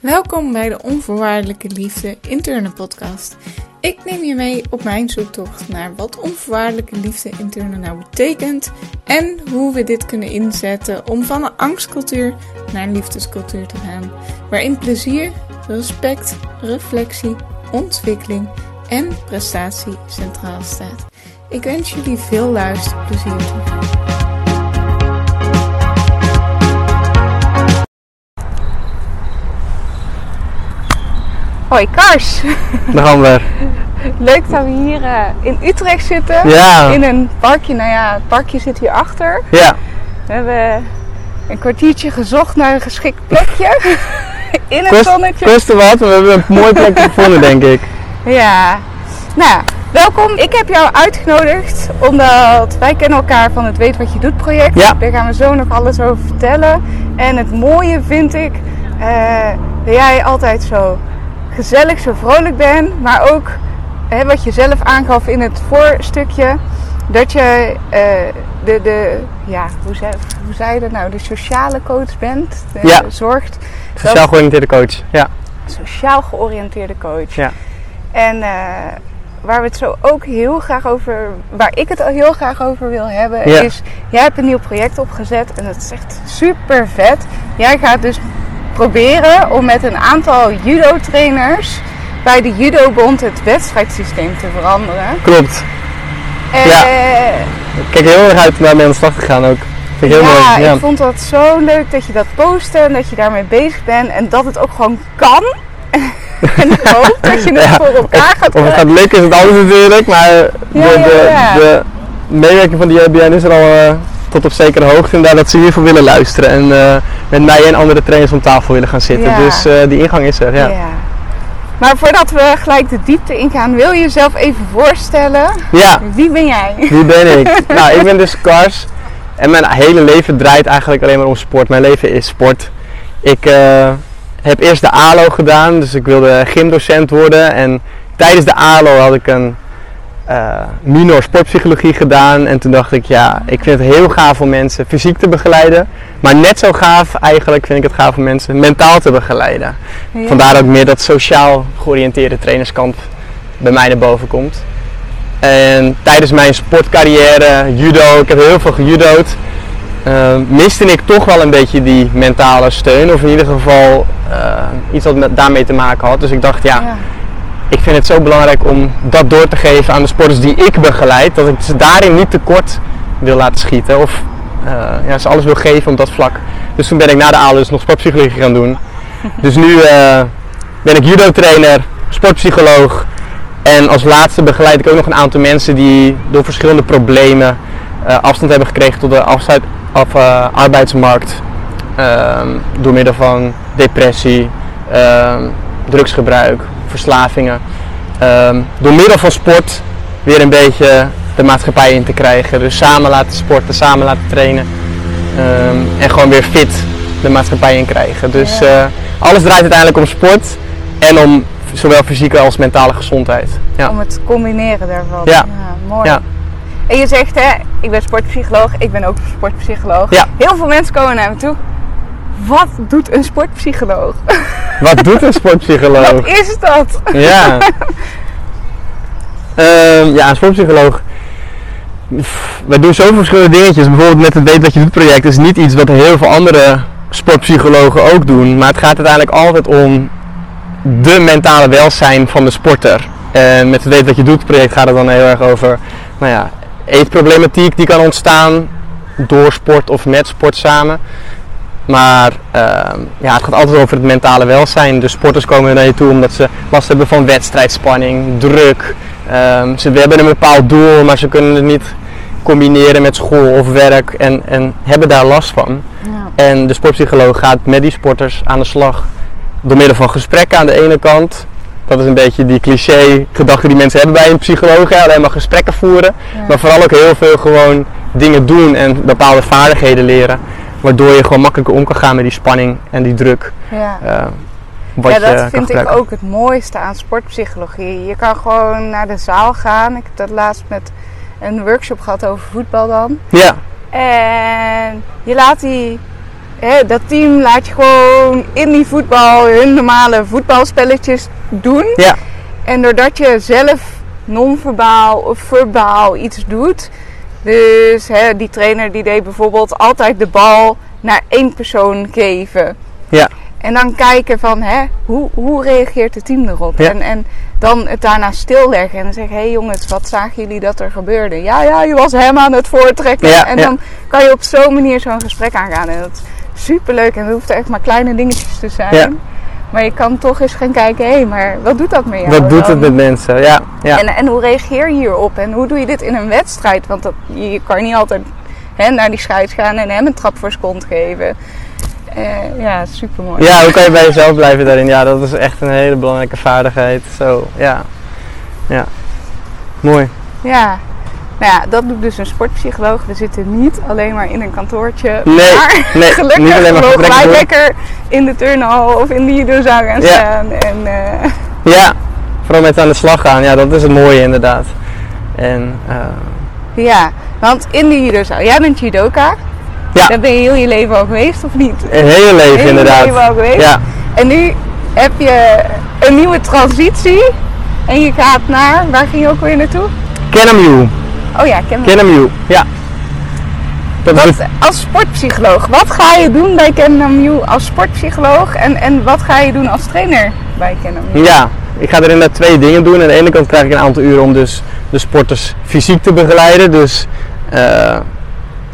Welkom bij de Onvoorwaardelijke Liefde interne podcast. Ik neem je mee op mijn zoektocht naar wat onvoorwaardelijke liefde interne nou betekent en hoe we dit kunnen inzetten om van een angstcultuur naar een liefdescultuur te gaan, waarin plezier, respect, reflectie, ontwikkeling en prestatie centraal staat. Ik wens jullie veel luisterplezier toe. Hoi Kars. Gaan we. Leuk dat we hier uh, in Utrecht zitten. Ja. In een parkje. Nou ja, het parkje zit hier achter. Ja. We hebben een kwartiertje gezocht naar een geschikt plekje. in het Kost, zonnetje. kostte wat, maar we hebben een mooi plekje gevonden, denk ik. Ja. Nou, ja, welkom. Ik heb jou uitgenodigd omdat wij kennen elkaar van het Weet Wat Je Doet project. Ja. Daar gaan we zo nog alles over vertellen. En het mooie vind ik eh, dat jij altijd zo gezellig, zo vrolijk bent. Maar ook hè, wat je zelf aangaf in het voorstukje. Dat je eh, de, de, ja, hoe zei, hoe zei je dat nou, de sociale coach bent. De, Ja. Zorgt. Sociaal georiënteerde coach. Ja. Sociaal georiënteerde coach. Ja. En eh, waar we het zo ook heel graag over, waar ik het al heel graag over wil hebben, Ja. is: jij hebt een nieuw project opgezet en dat is echt super vet. Jij gaat dus proberen om met een aantal judo-trainers bij de Judobond het wedstrijdsysteem te veranderen. Klopt. En, Ja. eh, Ik kijk heel erg uit om daarmee aan de slag te gaan ook. Vind ik heel ja, mooi. Ja. ik vond dat zo leuk dat je dat postte en dat je daarmee bezig bent en dat het ook gewoon kan. en ik hoop dat je het Ja, voor elkaar gaat Of het gaat lukken is het anders natuurlijk, maar de, Ja, de, ja. de meewerking van de JBN is er al eh, tot op zekere hoogte. En daar dat ze geval willen luisteren en eh, met mij en andere trainers om tafel willen gaan zitten. Ja. Dus eh, die ingang is er, ja. Ja. Maar voordat we gelijk de diepte ingaan, wil je jezelf even voorstellen? Ja, Wie ben jij? wie ben ik? nou, ik ben dus Kars. En mijn hele leven draait eigenlijk alleen maar om sport. Mijn leven is sport. Ik eh, heb eerst de ALO gedaan, dus ik wilde gymdocent worden. En tijdens de ALO had ik een eh, minor sportpsychologie gedaan. En toen dacht ik, ja, ik vind het heel gaaf om mensen fysiek te begeleiden. Maar net zo gaaf eigenlijk vind ik het gaaf om mensen mentaal te begeleiden. Ja. Vandaar ook meer dat sociaal georiënteerde trainerskamp bij mij naar boven komt. En tijdens mijn sportcarrière, judo, ik heb heel veel gejudo'd, eh, miste ik toch wel een beetje die mentale steun. Of in ieder geval eh, iets wat met, daarmee te maken had. Dus ik dacht, ja, Ja. Ik vind het zo belangrijk om dat door te geven aan de sporters die ik begeleid. Dat ik ze daarin niet tekort wil laten schieten. Of eh, ja, ze alles wil geven op dat vlak. Dus toen ben ik na de ALUS nog sportpsychologie gaan doen. Dus nu eh, ben ik judo trainer, sportpsycholoog. En als laatste begeleid ik ook nog een aantal mensen die door verschillende problemen eh, afstand hebben gekregen tot de afsluit, af, arbeidsmarkt. Ehm, door middel van depressie, ehm, drugsgebruik, verslavingen. Ehm, door middel van sport weer een beetje de maatschappij in te krijgen. Dus samen laten sporten, samen laten trainen. Ehm, en gewoon weer fit de maatschappij in krijgen. Dus eh, alles draait uiteindelijk om sport en om zowel fysieke als mentale gezondheid. Ja. Om het combineren daarvan. Ja. mooi. Ja. En je zegt, hè, ik ben sportpsycholoog, ik ben ook sportpsycholoog. Ja. Heel veel mensen komen naar me toe. Wat doet een sportpsycholoog? Wat doet een sportpsycholoog? Wat is dat? Ja. Ehm, ja, een sportpsycholoog. We doen zoveel verschillende dingetjes. Bijvoorbeeld met het Weet Wat Je Doet project is niet iets wat heel veel andere sportpsychologen ook doen. Maar het gaat uiteindelijk altijd om de mentale welzijn van de sporter. En met het Weet Wat Je Doet project gaat het dan heel erg over nou ja, eetproblematiek die kan ontstaan door sport of met sport samen. Maar ehm, ja, het gaat altijd over het mentale welzijn. De sporters komen naar je toe omdat ze last hebben van wedstrijdspanning, druk. Ehm, ze hebben een bepaald doel, maar ze kunnen het niet combineren met school of werk en, en hebben daar last van. Ja. En de sportpsycholoog gaat met die sporters aan de slag door middel van gesprekken aan de ene kant. Dat is een beetje die cliché gedachte die mensen hebben bij een psycholoog. hè, Alleen maar gesprekken voeren. Ja. Maar vooral ook heel veel gewoon dingen doen en bepaalde vaardigheden leren. Waardoor je gewoon makkelijker om kan gaan met die spanning en die druk. Ja. eh, wat ja, je dat kan vind ik ook het mooiste aan sportpsychologie. Je kan gewoon naar de zaal gaan. Ik heb dat laatst met een workshop gehad over voetbal dan. Ja, En je laat die hè, dat team laat je gewoon in die voetbal hun normale voetbalspelletjes doen. Ja, En doordat je zelf non-verbaal of verbaal iets doet. Dus hè, die trainer die deed bijvoorbeeld altijd de bal naar één persoon geven. ja, En dan kijken van hè, hoe, hoe reageert het team erop? Ja. En, en dan het daarna stilleggen en zeggen: hé hey jongens, wat zagen jullie dat er gebeurde? Ja, ja, je was hem aan het voortrekken. Ja, en ja. dan kan je op zo'n manier zo'n gesprek aangaan. En dat is superleuk en het hoeft echt maar kleine dingetjes te zijn. Maar je kan toch eens gaan kijken: hé, hey, maar wat doet dat met jou? wat doet dan? het met mensen? Ja, ja. En, en hoe reageer je hierop? En hoe doe je dit in een wedstrijd? Want dat, je, je kan niet altijd hè, naar die scheids gaan en hem een trap voor zijn kont geven. Eh, ja, super mooi. Ja, hoe kan je bij jezelf blijven daarin? Ja, dat is echt een hele belangrijke vaardigheid. Zo, ja. Ja. Mooi. Ja. Nou ja, dat doet dus een sportpsycholoog. We zitten niet alleen maar in een kantoortje. Nee, maar nee, gelukkig niet alleen maar mogen wij lekker in de turnhal of in de judozaal gaan Ja. staan. En, eh, Ja, vooral met aan de slag gaan. Ja, dat is het mooie inderdaad. En eh, ja, want in de judozaal. Jij bent judoka. Ja. Daar ben je heel je leven al geweest, of niet? een hele leven Heel inderdaad. je leven al geweest. Ja, En nu heb je een nieuwe transitie. En je gaat naar, waar ging je ook weer naartoe? Kenamu. Oh ja, ken ja. Dat is als sportpsycholoog, wat ga je doen bij KenNaMU als sportpsycholoog en, en wat ga je doen als trainer bij KenNaMU? Ja, ik ga er inderdaad twee dingen doen. Aan de ene kant krijg ik een aantal uren om dus de sporters fysiek te begeleiden. Dus eh,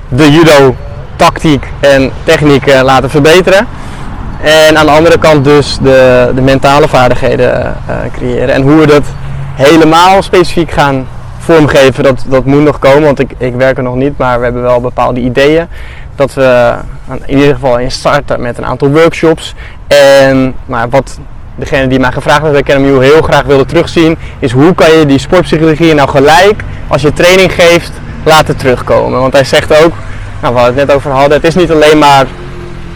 de judo tactiek en techniek eh, laten verbeteren. En aan de andere kant dus de, de mentale vaardigheden eh, creëren. En hoe we dat helemaal specifiek gaan vormgeven, dat, dat moet nog komen. Want ik, ik werk er nog niet, maar we hebben wel bepaalde ideeën. Dat we in ieder geval in starten met een aantal workshops. En maar wat degene die mij gevraagd heeft bij KNMU heel graag wilde terugzien, is hoe kan je die sportpsychologie nou gelijk, als je training geeft, laten terugkomen. Want hij zegt ook, nou, we hadden het net over hadden, het is niet alleen maar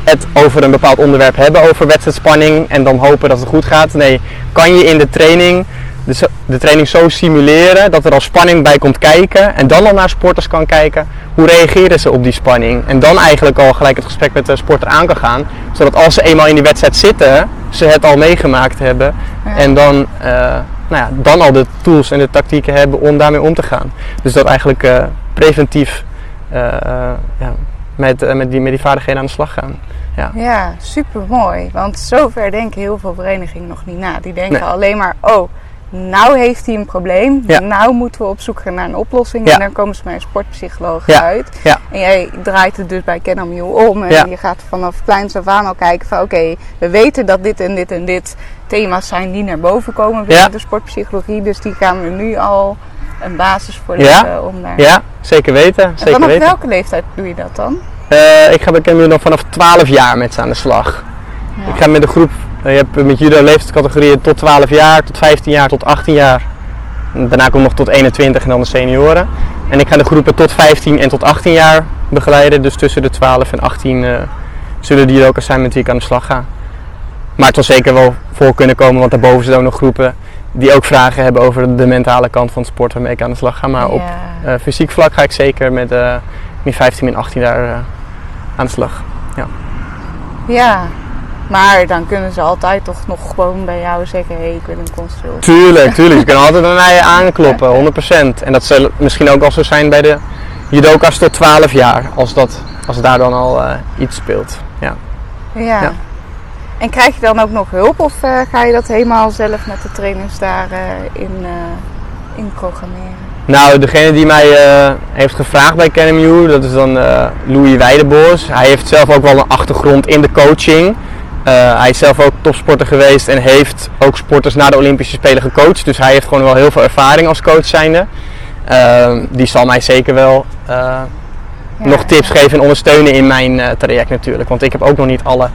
het over een bepaald onderwerp hebben, over wedstrijdspanning en dan hopen dat het goed gaat. Nee, kan je in de training de, de training zo simuleren dat er al spanning bij komt kijken en dan al naar sporters kan kijken hoe reageren ze op die spanning. En dan eigenlijk al gelijk het gesprek met de sporter aan kan gaan, zodat als ze eenmaal in die wedstrijd zitten, ze het al meegemaakt hebben Ja. en dan, eh, nou ja, dan al de tools en de tactieken hebben om daarmee om te gaan. Dus dat eigenlijk eh, preventief eh, ja, met, met, die, met die vaardigheden aan de slag gaan. Ja. Ja, super mooi. Want zover denken heel veel verenigingen nog niet na. Die denken Nee. alleen maar, oh, nou heeft hij een probleem. Ja. Nou moeten we op zoek gaan naar een oplossing. Ja. En dan komen ze bij een sportpsycholoog Ja. uit. En jij draait het dus bij KenNaMU om. En je gaat vanaf kleins af aan al kijken van, oké, we weten dat dit en dit en dit thema's zijn die naar boven komen binnen de sportpsychologie. Dus die gaan we nu al een basis voor leggen om daar... ja, zeker weten. En Zeker vanaf weten. welke leeftijd doe je dat dan? Eh, ik ga bij KMU dan vanaf 12 jaar met ze aan de slag. Ja. Ik ga met de groep, je hebt met judo leeftijdscategorieën tot 12 jaar, tot 15 jaar, tot 18 jaar. Daarna komt nog tot 21 en dan de senioren. En ik ga de groepen tot 15 en tot 18 jaar begeleiden. Dus tussen de 12 en 18 eh, zullen die ook zijn met wie ik aan de slag ga. Maar het zal zeker wel voor kunnen komen, want daarboven zijn ook nog groepen die ook vragen hebben over de mentale kant van het sport waarmee ik aan de slag ga. Maar op Ja. eh, fysiek vlak ga ik zeker met eh min 15 en 18 daar eh, aan de slag. Ja, maar dan kunnen ze altijd toch nog gewoon bij jou zeggen: hé, hey, ik wil een consult. Tuurlijk, tuurlijk. Ze kunnen altijd bij mij aankloppen, 100%. En dat zal misschien ook al zo zijn bij de judoka's tot 12 jaar, als, dat, als daar dan al eh, iets speelt. Ja. Ja. Ja. En krijg je dan ook nog hulp of eh, ga je dat helemaal zelf met de trainers daarin in, eh, in programmeren? Nou, degene die mij heeft gevraagd bij KNMU, dat is dan eh, Louis. Hij heeft zelf ook wel een achtergrond in de coaching. Eh, hij is zelf ook topsporter geweest en heeft ook sporters na de Olympische Spelen gecoacht. Dus hij heeft gewoon wel heel veel ervaring als coach zijnde. Eh, die zal mij zeker wel eh, Ja. nog tips geven en ondersteunen in mijn eh, traject natuurlijk. Want ik heb ook nog niet alle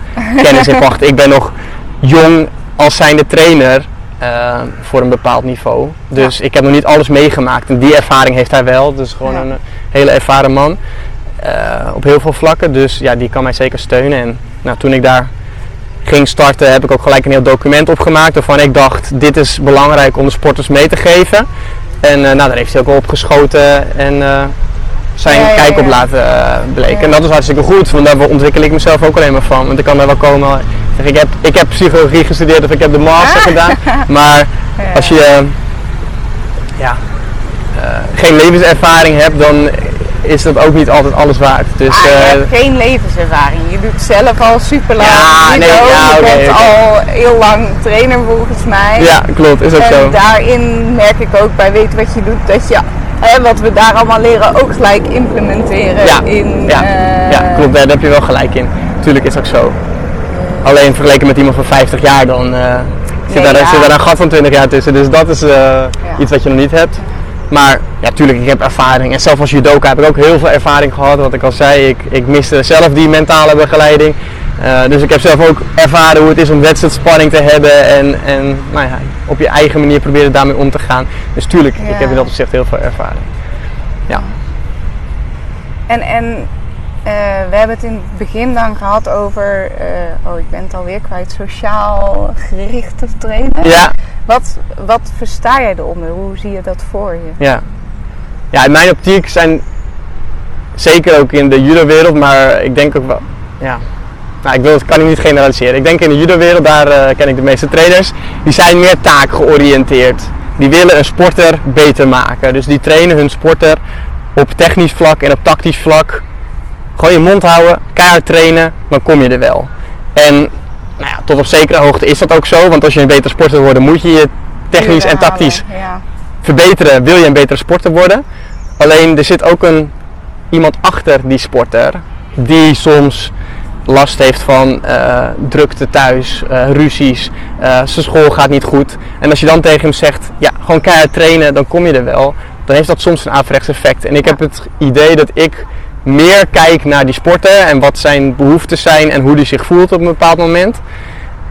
kennis in pacht. Ik ben nog jong als zijnde trainer eh, voor een bepaald niveau. Dus ik heb nog niet alles meegemaakt. En die ervaring heeft hij wel. Dus gewoon Ja. een hele ervaren man. op heel veel vlakken. Dus ja, die kan mij zeker steunen. En nou, toen ik daar ging starten heb ik ook gelijk een heel document opgemaakt. Waarvan ik dacht, dit is belangrijk om de sporters mee te geven. En eh, nou, daar heeft hij ook wel op geschoten. En eh, zijn Ja, kijk op laten eh, bleken. En dat is hartstikke goed, want daar ontwikkel ik mezelf ook alleen maar van. Want ik kan daar wel komen. Ik, zeg, ik, heb, ik heb psychologie gestudeerd of ik heb de master gedaan. Maar als je ja, geen levenservaring hebt, dan is dat ook niet altijd alles waard. Dus, Ah, je eh, hebt geen levenservaring. Je doet zelf al super lang. Ja, nee, ja, je bent al heel lang trainer volgens mij. ja, klopt, is ook en zo. daarin merk ik ook bij weten wat je doet, dat je hè, wat we daar allemaal leren ook gelijk implementeren Ja, in. ja, eh, ja, klopt, daar heb je wel gelijk in. Tuurlijk is dat zo. Alleen vergeleken met iemand van 50 jaar, dan eh, zit, Nee, daar, ja. zit daar een gat van 20 jaar tussen. Dus dat is iets wat je nog niet hebt. Maar ja, tuurlijk, ik heb ervaring. En zelf als judoka heb ik ook heel veel ervaring gehad. Wat ik al zei, ik, ik miste zelf die mentale begeleiding. Eh, dus ik heb zelf ook ervaren hoe het is om wedstrijdspanning te hebben. En, en nou ja, op je eigen manier proberen daarmee om te gaan. Dus tuurlijk, Ja. ik heb in dat opzicht heel veel ervaring. Ja. En, en we hebben het in het begin dan gehad over, eh, oh ik ben het alweer kwijt, sociaal gerichte trainen. Ja, Wat, wat versta jij eronder? Hoe zie je dat voor je? Ja. Ja, in mijn optiek zijn zeker ook in de judo-wereld, maar ik denk ook wel, ja. Nou, ik wil het kan ik niet generaliseren. Ik denk in de judo-wereld, daar eh, ken ik de meeste trainers, die zijn meer taakgeoriënteerd. Die willen een sporter beter maken. Dus die trainen hun sporter op technisch vlak en op tactisch vlak. Gewoon je mond houden, keihard trainen, dan kom je er wel. En nou ja, tot op zekere hoogte is dat ook zo, want als je een betere sporter wil worden, moet je je technisch en tactisch Ja. verbeteren, wil je een betere sporter worden. Alleen er zit ook een, iemand achter die sporter die soms last heeft van eh, drukte thuis, eh, ruzies, eh, zijn school gaat niet goed. En als je dan tegen hem zegt, ja, gewoon keihard trainen, dan kom je er wel. Dan heeft dat soms een averechts effect. En ik heb het idee dat ik meer kijk naar die sporter en wat zijn behoeftes zijn en hoe die zich voelt op een bepaald moment.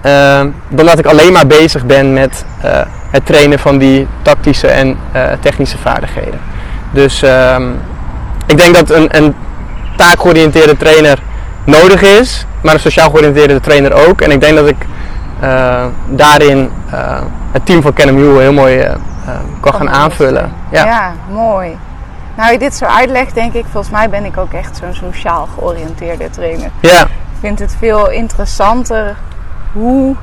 Eh, dan dat ik alleen maar bezig ben met eh, het trainen van die tactische en eh, technische vaardigheden. Dus ehm, ik denk dat een, een taakgeoriënteerde trainer nodig is, maar een sociaal georiënteerde trainer ook. En ik denk dat ik eh, daarin het team van Canem heel mooi kan gaan aanvullen. Ja. Ja. mooi. Nou, je dit zo uitlegt, denk ik, volgens mij ben ik ook echt zo'n sociaal georiënteerde trainer. Ja. Ik vind het veel interessanter hoe,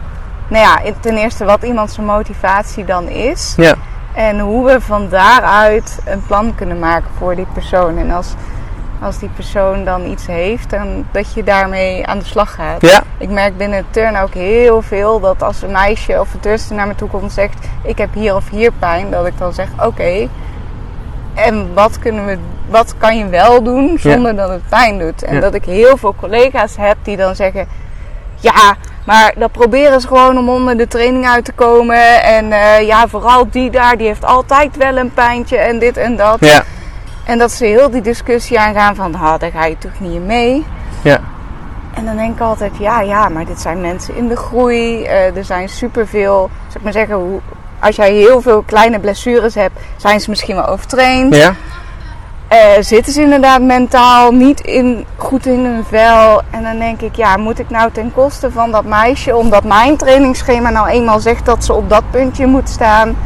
nou ja, ten eerste wat iemand zijn motivatie dan is. Ja. En hoe we van daaruit een plan kunnen maken voor die persoon. En als, als die persoon dan iets heeft, dan dat je daarmee aan de slag gaat. Ja. Ik merk binnen turn ook heel veel dat als een meisje of een turnster naar me toe komt en zegt: Ik heb hier of hier pijn, dat ik dan zeg: Oké. En wat, kunnen we, wat kan je wel doen zonder dat het pijn doet? En Ja. dat ik heel veel collega's heb die dan zeggen: Ja, maar dat proberen ze gewoon om onder de training uit te komen. En eh, ja, vooral die daar, die heeft altijd wel een pijntje en dit en dat. Ja. En dat ze heel die discussie aangaan van, ah, daar ga je toch niet mee. Ja. En dan denk ik altijd, ja, ja, maar dit zijn mensen in de groei. Eh, er zijn superveel, zeg ik maar zeggen, hoe, als jij heel veel kleine blessures hebt, zijn ze misschien wel overtraind. Ja. Eh, zitten ze inderdaad mentaal niet in, goed in hun vel. En dan denk ik, ja, moet ik nou ten koste van dat meisje, omdat mijn trainingsschema nou eenmaal zegt dat ze op dat puntje moet staan,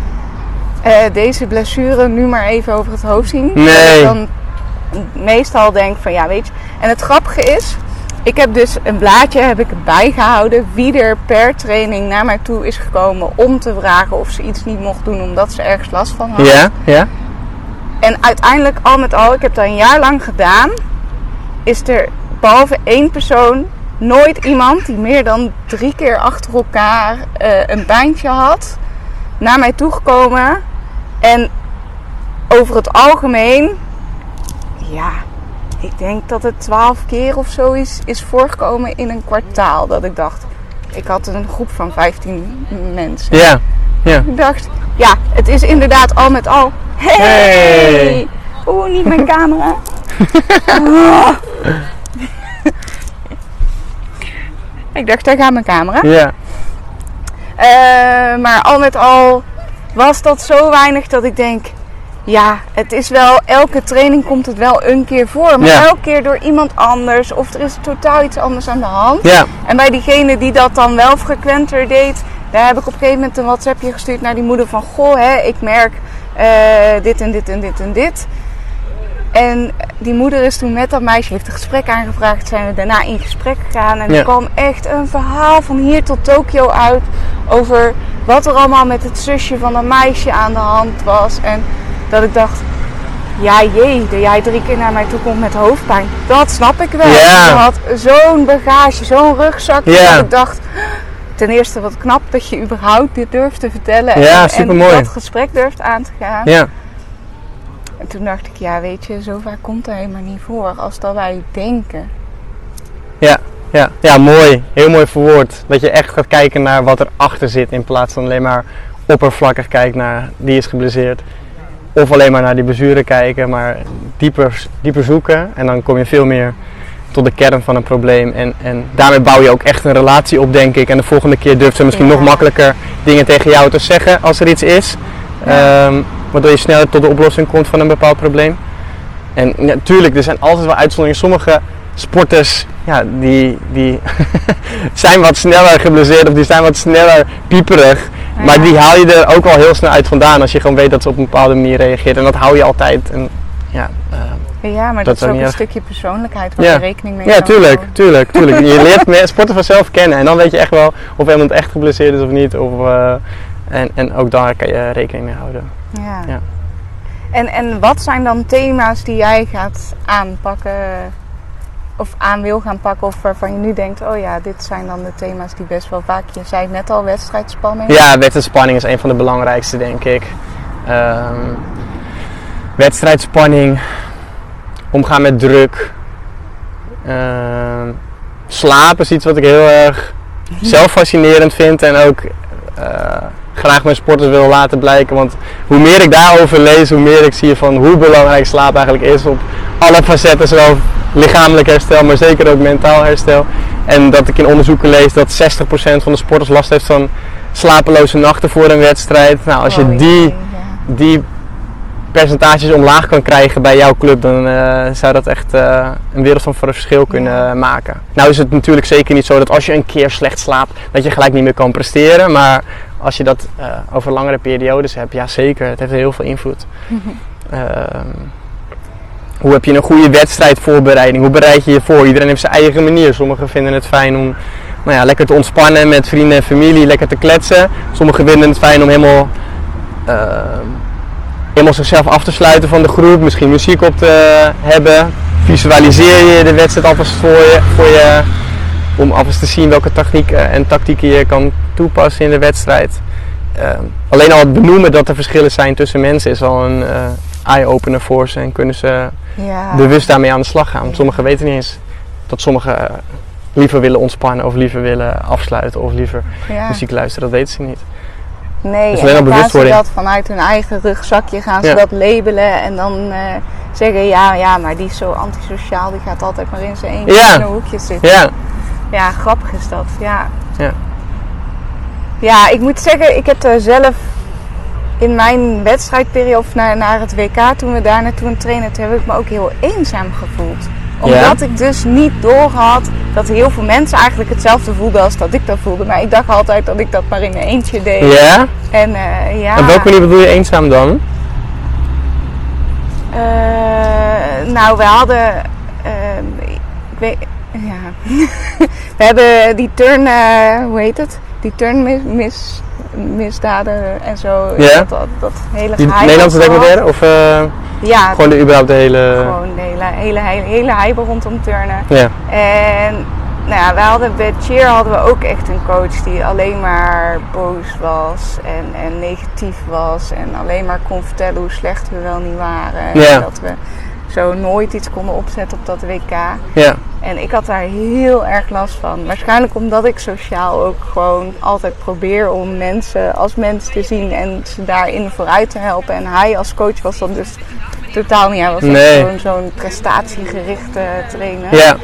eh, deze blessure nu maar even over het hoofd zien? Nee. Dan meestal denk van, ja, weet je. En het grappige is, ik heb dus een blaadje heb ik bijgehouden wie er per training naar mij toe is gekomen om te vragen of ze iets niet mocht doen omdat ze ergens last van had. Ja. Ja. En uiteindelijk, al met al, ik heb dat een jaar lang gedaan, is er behalve één persoon nooit iemand die meer dan drie keer achter elkaar eh, een pijntje had, naar mij toegekomen. En over het algemeen, ja, ik denk dat het twaalf keer of zo is, is voorgekomen in een kwartaal. Dat ik dacht, ik had een groep van 15 mensen. Ja. Ja. Ik dacht, ja, het is inderdaad al met al. Hey! Hey! Oeh, niet mijn camera. Oh. Ik dacht, daar gaat mijn camera. Ja. Eh, maar al met al was dat zo weinig dat ik denk... Ja, het is wel... Elke training komt het wel een keer voor. Maar Ja. elke keer door iemand anders. Of er is totaal iets anders aan de hand. Ja. En bij diegene die dat dan wel frequenter deed, daar heb ik op een gegeven moment een WhatsAppje gestuurd naar die moeder van goh, hè, ik merk eh, dit en dit en dit en dit. En die moeder is toen met dat meisje, heeft een gesprek aangevraagd. Zijn we daarna in gesprek gegaan. En Ja. er kwam echt een verhaal van hier tot Tokio uit. Over wat er allemaal met het zusje van dat meisje aan de hand was. En dat ik dacht, ja jee, dat jij drie keer naar mij toe komt met hoofdpijn. Dat snap ik wel. Je had zo'n bagage, zo'n rugzak. Ja. Dat ik dacht, ten eerste wat knap dat je überhaupt dit durft te vertellen. Ja, en. En dat gesprek durft aan te gaan. Ja, En toen dacht ik, ja weet je, zo vaak komt er helemaal niet voor als dat wij denken. ja, ja, ja, mooi. Heel mooi verwoord. Dat je echt gaat kijken naar wat erachter zit in plaats van alleen maar oppervlakkig kijkt naar die is geblesseerd. Of alleen maar naar die blessure kijken, maar dieper, dieper zoeken. En dan kom je veel meer tot de kern van een probleem. En, en daarmee bouw je ook echt een relatie op, denk ik. En de volgende keer durft ze misschien Ja. nog makkelijker dingen tegen jou te zeggen als er iets is. Ja. Ehm, waardoor je sneller tot de oplossing komt van een bepaald probleem. En natuurlijk, er zijn altijd wel uitzonderingen. Sommige sporters, ja, die, die zijn wat sneller geblesseerd of die zijn wat sneller pieperig. Maar die haal je er ook wel heel snel uit vandaan als je gewoon weet dat ze op een bepaalde manier reageert. En dat hou je altijd. En, ja, Ja, maar Dat dat, is ook een erg. stukje persoonlijkheid waar Ja. je rekening mee ja, tuurlijk, tuurlijk, tuurlijk. Je leert me- sporten vanzelf kennen en dan weet je echt wel of iemand echt geblesseerd is of niet. Of, eh, en, en ook daar kan je rekening mee houden. Ja. Ja. En, en wat zijn dan thema's die jij gaat aanpakken of aan wil gaan pakken of waarvan je nu denkt, oh ja, dit zijn dan de thema's die best wel vaak, je zei het net al, wedstrijdspanning. Ja, wedstrijdspanning is een van de belangrijkste, denk ik. Ehm, wedstrijdspanning, omgaan met druk. Ehm, slaap is iets wat ik heel erg zelf fascinerend vind en ook eh, graag mijn sporters wil laten blijken. Want hoe meer ik daarover lees, hoe meer ik zie van hoe belangrijk slaap eigenlijk is op alle facetten, zowel lichamelijk herstel, maar zeker ook mentaal herstel. En dat ik in onderzoeken lees dat 60% van de sporters last heeft van slapeloze nachten voor een wedstrijd. Nou, als je Oh, die, die percentages omlaag kan krijgen bij jouw club, dan eh, zou dat echt eh, een wereld van verschil kunnen Ja. maken. Nou is het natuurlijk zeker niet zo dat als je een keer slecht slaapt, dat je gelijk niet meer kan presteren. Maar als je dat eh, over langere periodes hebt, ja zeker, het heeft heel veel invloed. Ehm, hoe heb je een goede wedstrijdvoorbereiding? Hoe bereid je je voor? Iedereen heeft zijn eigen manier. Sommigen vinden het fijn om nou ja, lekker te ontspannen met vrienden en familie, lekker te kletsen. Sommigen vinden het fijn om helemaal, ehm, helemaal zichzelf af te sluiten van de groep. Misschien muziek op te hebben. Visualiseer je de wedstrijd alvast voor je, voor je om alvast te zien welke technieken en tactieken je kan toepassen in de wedstrijd. Ehm, alleen al het benoemen dat er verschillen zijn tussen mensen is al een eh, eye-opener voor ze en kunnen ze Ja. bewust daarmee aan de slag gaan. Sommigen weten niet eens dat sommigen eh, liever willen ontspannen of liever willen afsluiten of liever Ja. muziek luisteren. Dat weten ze niet. Nee, Dus en dan gaan ze dat vanuit hun eigen rugzakje gaan ze dat labelen en dan eh, zeggen ja, ja, maar die is zo antisociaal, die gaat altijd maar in zijn eentje in een hoekje zitten. Ja, grappig is dat. Ja. Ja. Ja, ik moet zeggen, ik heb zelf in mijn wedstrijdperiode of naar, naar het WK, toen we daar naartoe trainen, toen heb ik me ook heel eenzaam gevoeld. Omdat ik dus niet doorhad dat heel veel mensen eigenlijk hetzelfde voelden als dat ik dat voelde. Maar ik dacht altijd dat ik dat maar in mijn eentje deed. ja. En eh, ja. Op welke manier bedoel je eenzaam dan? Eh, nou, we hadden. ehm, ik weet. Ja. we hebben die turn. eh, hoe heet het? Die turnmis. Mis, misdaden en zo. Ja. Dat, dat, dat hele Die Nederlandse documentaire? Of eh, Ja, gewoon de, überhaupt de hele... gewoon de hele, hele, hele, hele hype rondom turnen. Ja. En nou ja, we hadden bij Cheer hadden we ook echt een coach die alleen maar boos was en, en negatief was. En alleen maar kon vertellen hoe slecht we wel niet waren. Ja. En dat we zo nooit iets konden opzetten op dat WK. Ja. En ik had daar heel erg last van. Waarschijnlijk omdat ik sociaal ook gewoon altijd probeer om mensen als mens te zien en ze daarin vooruit te helpen. En hij als coach was dan dus totaal niet. Hij was Nee. zo'n zo'n prestatiegerichte trainer. Ja.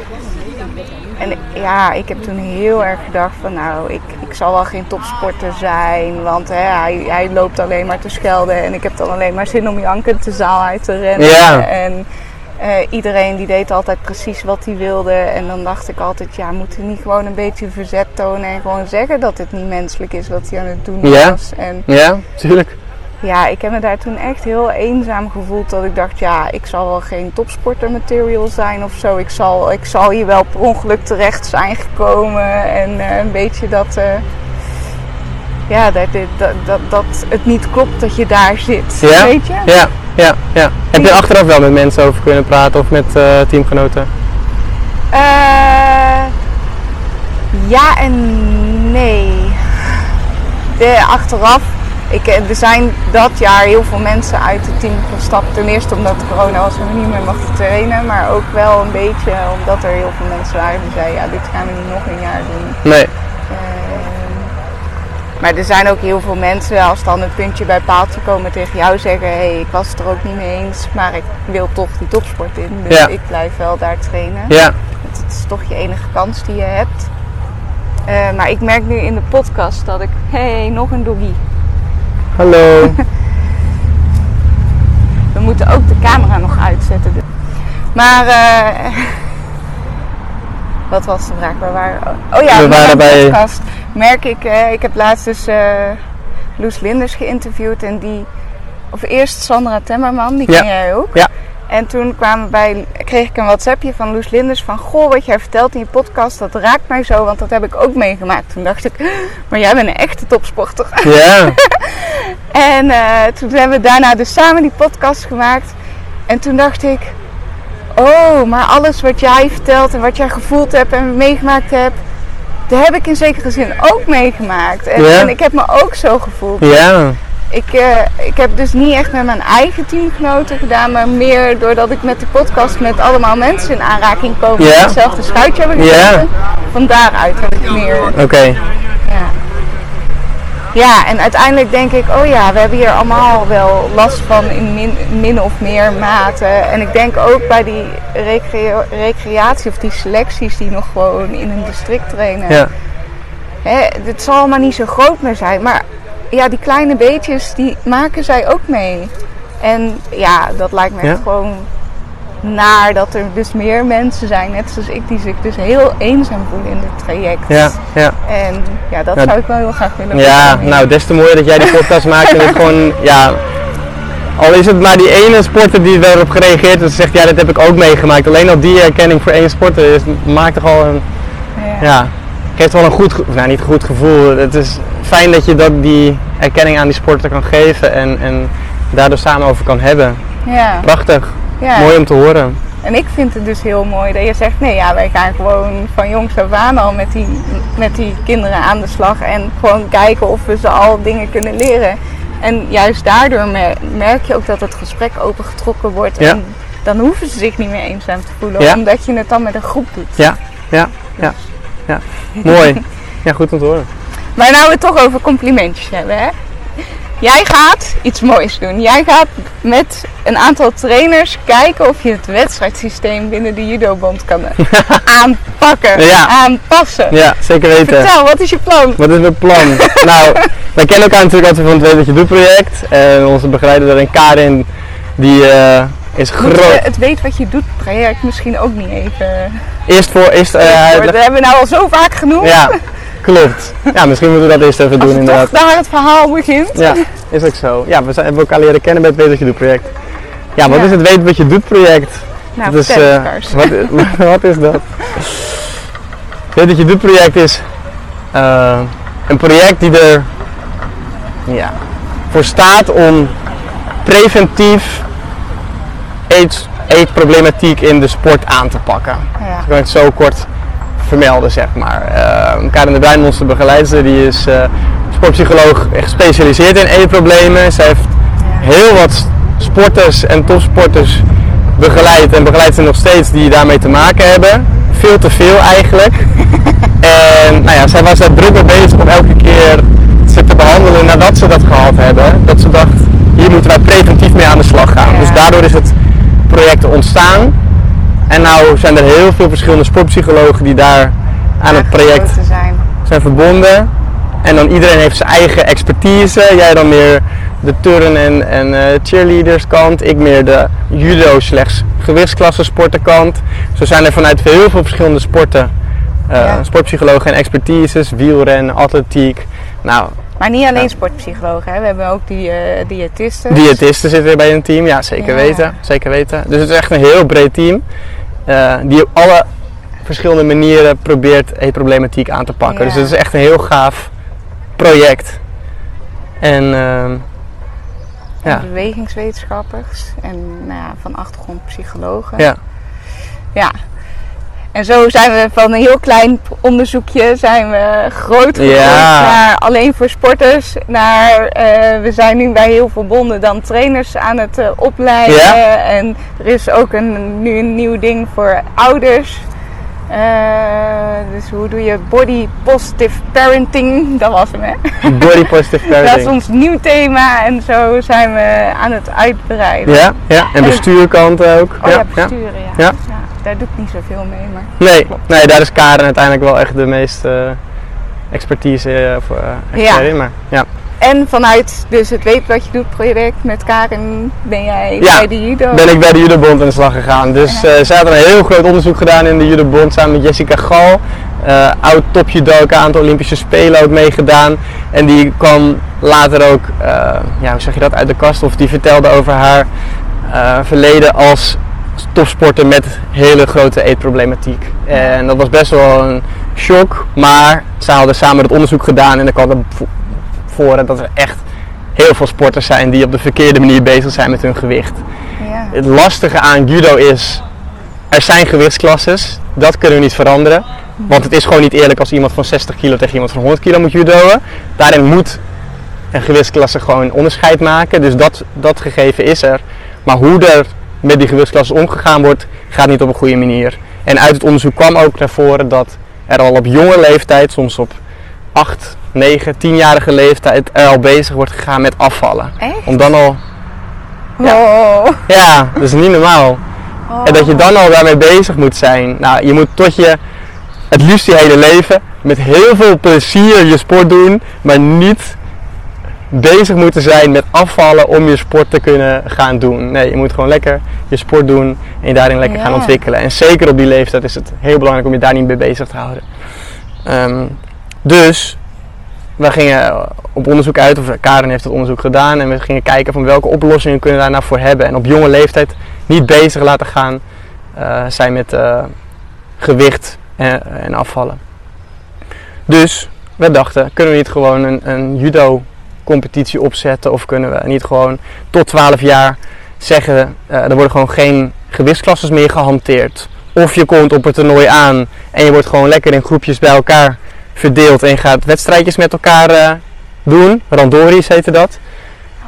En ja, ik heb toen heel erg gedacht van nou, ik, ik zal wel geen topsporter zijn. Want hè, hij, hij loopt alleen maar te schelden. En ik heb dan alleen maar zin om jankend de zaal uit te rennen. Ja. En eh, iedereen die deed altijd precies wat hij wilde. En dan dacht ik altijd, ja, moet hij niet gewoon een beetje verzet tonen. En gewoon zeggen dat het niet menselijk is wat hij aan het doen Ja. was. En Ja, tuurlijk. Ja, ik heb me daar toen echt heel eenzaam gevoeld. Dat ik dacht, ja, ik zal wel geen topsporter material zijn of zo. Ik zal, ik zal hier wel per ongeluk terecht zijn gekomen. En eh, een beetje dat, eh, ja, dat, dat, dat, dat het niet klopt dat je daar zit. Ja? Weet je? Ja, ja, ja. Heb je achteraf wel met mensen over kunnen praten of met eh, teamgenoten? Ja en nee. De, achteraf, ik, eh, er zijn dat jaar heel veel mensen uit het team gestapt. Ten eerste omdat corona was en we niet meer mochten trainen. Maar ook wel een beetje omdat er heel veel mensen waren die zeiden, ja dit gaan we niet nog een jaar doen. Nee. Ehm, maar er zijn ook heel veel mensen, als dan het puntje bij paaltje komen tegen jou zeggen, hé hey, ik was het er ook niet mee eens, maar ik wil toch die topsport in. Dus Ja. ik blijf wel daar trainen. Ja. Het is toch je enige kans die je hebt. Eh, maar ik merk nu in de podcast dat ik, hé, hey, nog een doggy. Hallo. We moeten ook de camera nog uitzetten. dus. Maar, eh, wat was de vraag? Waar waren Oh ja, We waren bij- podcast merk ik, eh, ik heb laatst dus eh Loes Linders geïnterviewd en die, of eerst Sandra Temmerman, die Ja. ken jij ook. Ja. En toen kwamen bij, kreeg ik een WhatsAppje van Loes Linders van, goh, wat jij vertelt in je podcast, dat raakt mij zo, want dat heb ik ook meegemaakt. Toen dacht ik, maar jij bent een echte topsporter. Ja. En eh, toen hebben we daarna dus samen die podcast gemaakt. En toen dacht ik, oh, maar alles wat jij vertelt en wat jij gevoeld hebt en meegemaakt hebt, dat heb ik in zekere zin ook meegemaakt. En, Ja. en ik heb me ook zo gevoeld. Ja. Ik, eh, ik heb dus niet echt met mijn eigen teamgenoten gedaan, maar meer doordat ik met de podcast met allemaal mensen in aanraking Ja. die hetzelfde schuitje hebben gezeten. Van daaruit heb ik meer Oké. ja. Ja, en uiteindelijk denk ik, oh ja, we hebben hier allemaal wel last van in min, min of meer mate. En ik denk ook bij die recrea- recreatie of die selecties die nog gewoon in een district trainen. Ja. Hè, het zal allemaal niet zo groot meer zijn, maar ja, die kleine beetjes, die maken zij ook mee. En ja, dat lijkt me Ja. echt gewoon naar dat er dus meer mensen zijn, net zoals ik, die zich dus heel eenzaam voelen in dit traject. Ja. Ja. En ja, dat Ja, zou ik wel heel graag willen Ja, nou des te mooier dat jij die podcast maakt en het gewoon, ja, al is het maar die ene sporter die erop gereageerd heeft en zegt, ja dat heb ik ook meegemaakt. Alleen al die erkenning voor één sporter is, maakt toch al een, Ja. ja, geeft wel een goed, nou niet goed gevoel. Het is fijn dat je dat, die erkenning aan die sporter kan geven en, en daardoor samen over kan hebben. Ja. Prachtig, ja. mooi om te horen. En ik vind het dus heel mooi dat je zegt, nee ja, wij gaan gewoon van jongs af aan al met die, met die kinderen aan de slag. En gewoon kijken of we ze al dingen kunnen leren. En juist daardoor mer- merk je ook dat het gesprek opengetrokken wordt. Ja. En dan hoeven ze zich niet meer eenzaam te voelen, Ja. omdat je het dan met een groep doet. Ja, ja, ja, ja. Mooi. Ja, goed om te horen. Maar nou we het toch over complimentjes hebben, hè? Jij gaat iets moois doen. Jij gaat met een aantal trainers kijken of je het wedstrijdsysteem binnen de judobond kan aanpakken, Ja. aanpassen. Ja, zeker weten. Vertel, wat is je plan? Wat is mijn plan? nou, wij kennen elkaar natuurlijk altijd van het Weet Wat Je Doet project. En onze begeleider daarin, Karin, die eh, is groot. het weet wat je doet project misschien ook niet even... Eerst voor, eerst eh, dat hebben we nou al zo vaak genoemd. Ja, klopt. Ja, misschien moeten we dat eerst even Als doen inderdaad. daar het verhaal begint. Ja, is ook zo. Ja, we zijn, hebben elkaar leren kennen bij het Weet Wat Je Doet project. Ja, wat Ja. is het Weet Wat Je Doet project? Nou, het, Kars. wat, wat is dat? Weet wat je doet project is eh, een project die er ja, voor staat om preventief aids, eetproblematiek in de sport aan te pakken. Ja. Ik kan het zo kort vermelden, zeg maar. Eh Karin de Bruin, onze begeleidster, die is eh, sportpsycholoog gespecialiseerd in eetproblemen. Zij heeft heel wat sporters en topsporters begeleid en begeleidt ze nog steeds die daarmee te maken hebben. Veel te veel eigenlijk. en nou ja, zij was daar druk mee bezig om elke keer ze te behandelen nadat ze dat gehad hebben. Dat ze dacht, hier moeten wij preventief mee aan de slag gaan. Ja. Dus daardoor is het project ontstaan. En nou zijn er heel veel verschillende sportpsychologen die daar aan het project zijn. zijn verbonden. En dan iedereen heeft zijn eigen expertise. Jij dan meer de turn- en, en eh, cheerleaders kant. Ik meer de judo slechts gewichtsklasse sportenkant. Zo zijn er vanuit heel veel verschillende sporten eh, Ja. sportpsychologen en expertises. Wielrennen, atletiek, Nou, Maar niet alleen Ja. sportpsychologen, hè? we hebben ook die eh diëtisten. diëtisten zitten bij een team, ja zeker Ja. weten. Zeker weten. Dus het is echt een heel breed team. eh, die op alle verschillende manieren probeert eetproblematiek aan te pakken. Ja. Dus het is echt een heel gaaf project. En ehm, En ja. bewegingswetenschappers en nou ja, van achtergrond psychologen. ja. Ja. En zo zijn we van een heel klein onderzoekje zijn we groot gegroeid Ja. naar alleen voor sporters. Naar eh, we zijn nu bij heel veel bonden dan trainers aan het eh, opleiden. Ja. En er is ook een, nu een nieuw ding voor ouders. Eh, dus hoe doe je body positive parenting? Dat was hem hè. Body positive Dat is parenting. ons nieuw thema en zo zijn we aan het uitbreiden. Ja, ja. En bestuurkant ook. Oh ja, ja. besturen, ja. Ja. Ja, Daar doe ik niet zoveel mee, maar... Nee, Klopt. nee, daar is Karen uiteindelijk wel echt de meeste eh, expertise eh, voor uh, Ja. in. Maar ja, En vanuit dus het Weet Wat Je Doet project met Karin ben jij Ja, bij de judo. ben ik bij de Judobond aan de slag gegaan. Dus eh zij hadden een heel groot onderzoek gedaan in de Judobond samen met Jessica Gal. eh oud judoka, aan de Olympische Spelen ook meegedaan. En die kwam later ook, eh, ja, hoe zeg je dat, uit de kast. Of die vertelde over haar eh, verleden als topsporter met hele grote eetproblematiek. En dat was best wel een shock. Maar zij hadden samen het onderzoek gedaan en er kwam er vo- voor dat er echt heel veel sporters zijn die op de verkeerde manier bezig zijn met hun gewicht. Ja. Het lastige aan judo is, er zijn gewichtsklasses, dat kunnen we niet veranderen. Want het is gewoon niet eerlijk als iemand van 60 kilo tegen iemand van 100 kilo moet judoën. Daarin moet een gewichtsklasse gewoon onderscheid maken, dus dat, dat gegeven is er. Maar hoe er met die gewichtsklassen omgegaan wordt, gaat niet op een goede manier. En uit het onderzoek kwam ook naar voren dat er al op jonge leeftijd, soms op 8, 9, 10-jarige leeftijd, er al bezig wordt gegaan met afvallen. Echt? Om dan al, Ja. Oh. ja, dat is niet normaal. Oh. En dat je dan al daarmee bezig moet zijn. Nou, je moet tot je het liefst je hele leven met heel veel plezier je sport doen, maar niet bezig moeten zijn met afvallen om je sport te kunnen gaan doen. Nee, je moet gewoon lekker je sport doen en je daarin lekker gaan ontwikkelen. En zeker op die leeftijd is het heel belangrijk om je daar niet mee bezig te houden. Ehm, dus we gingen op onderzoek uit, of Karen heeft het onderzoek gedaan en we gingen kijken van welke oplossingen kunnen we daar nou voor hebben. En op jonge leeftijd niet bezig laten gaan eh, zijn met eh, gewicht en, en afvallen. Dus we dachten, kunnen we niet gewoon een, een judo competitie opzetten of kunnen we niet gewoon tot 12 jaar zeggen, eh, er worden gewoon geen gewichtsklasses meer gehanteerd. Of je komt op het toernooi aan en je wordt gewoon lekker in groepjes bij elkaar verdeeld en je gaat wedstrijdjes met elkaar eh, doen. Randoris heette dat.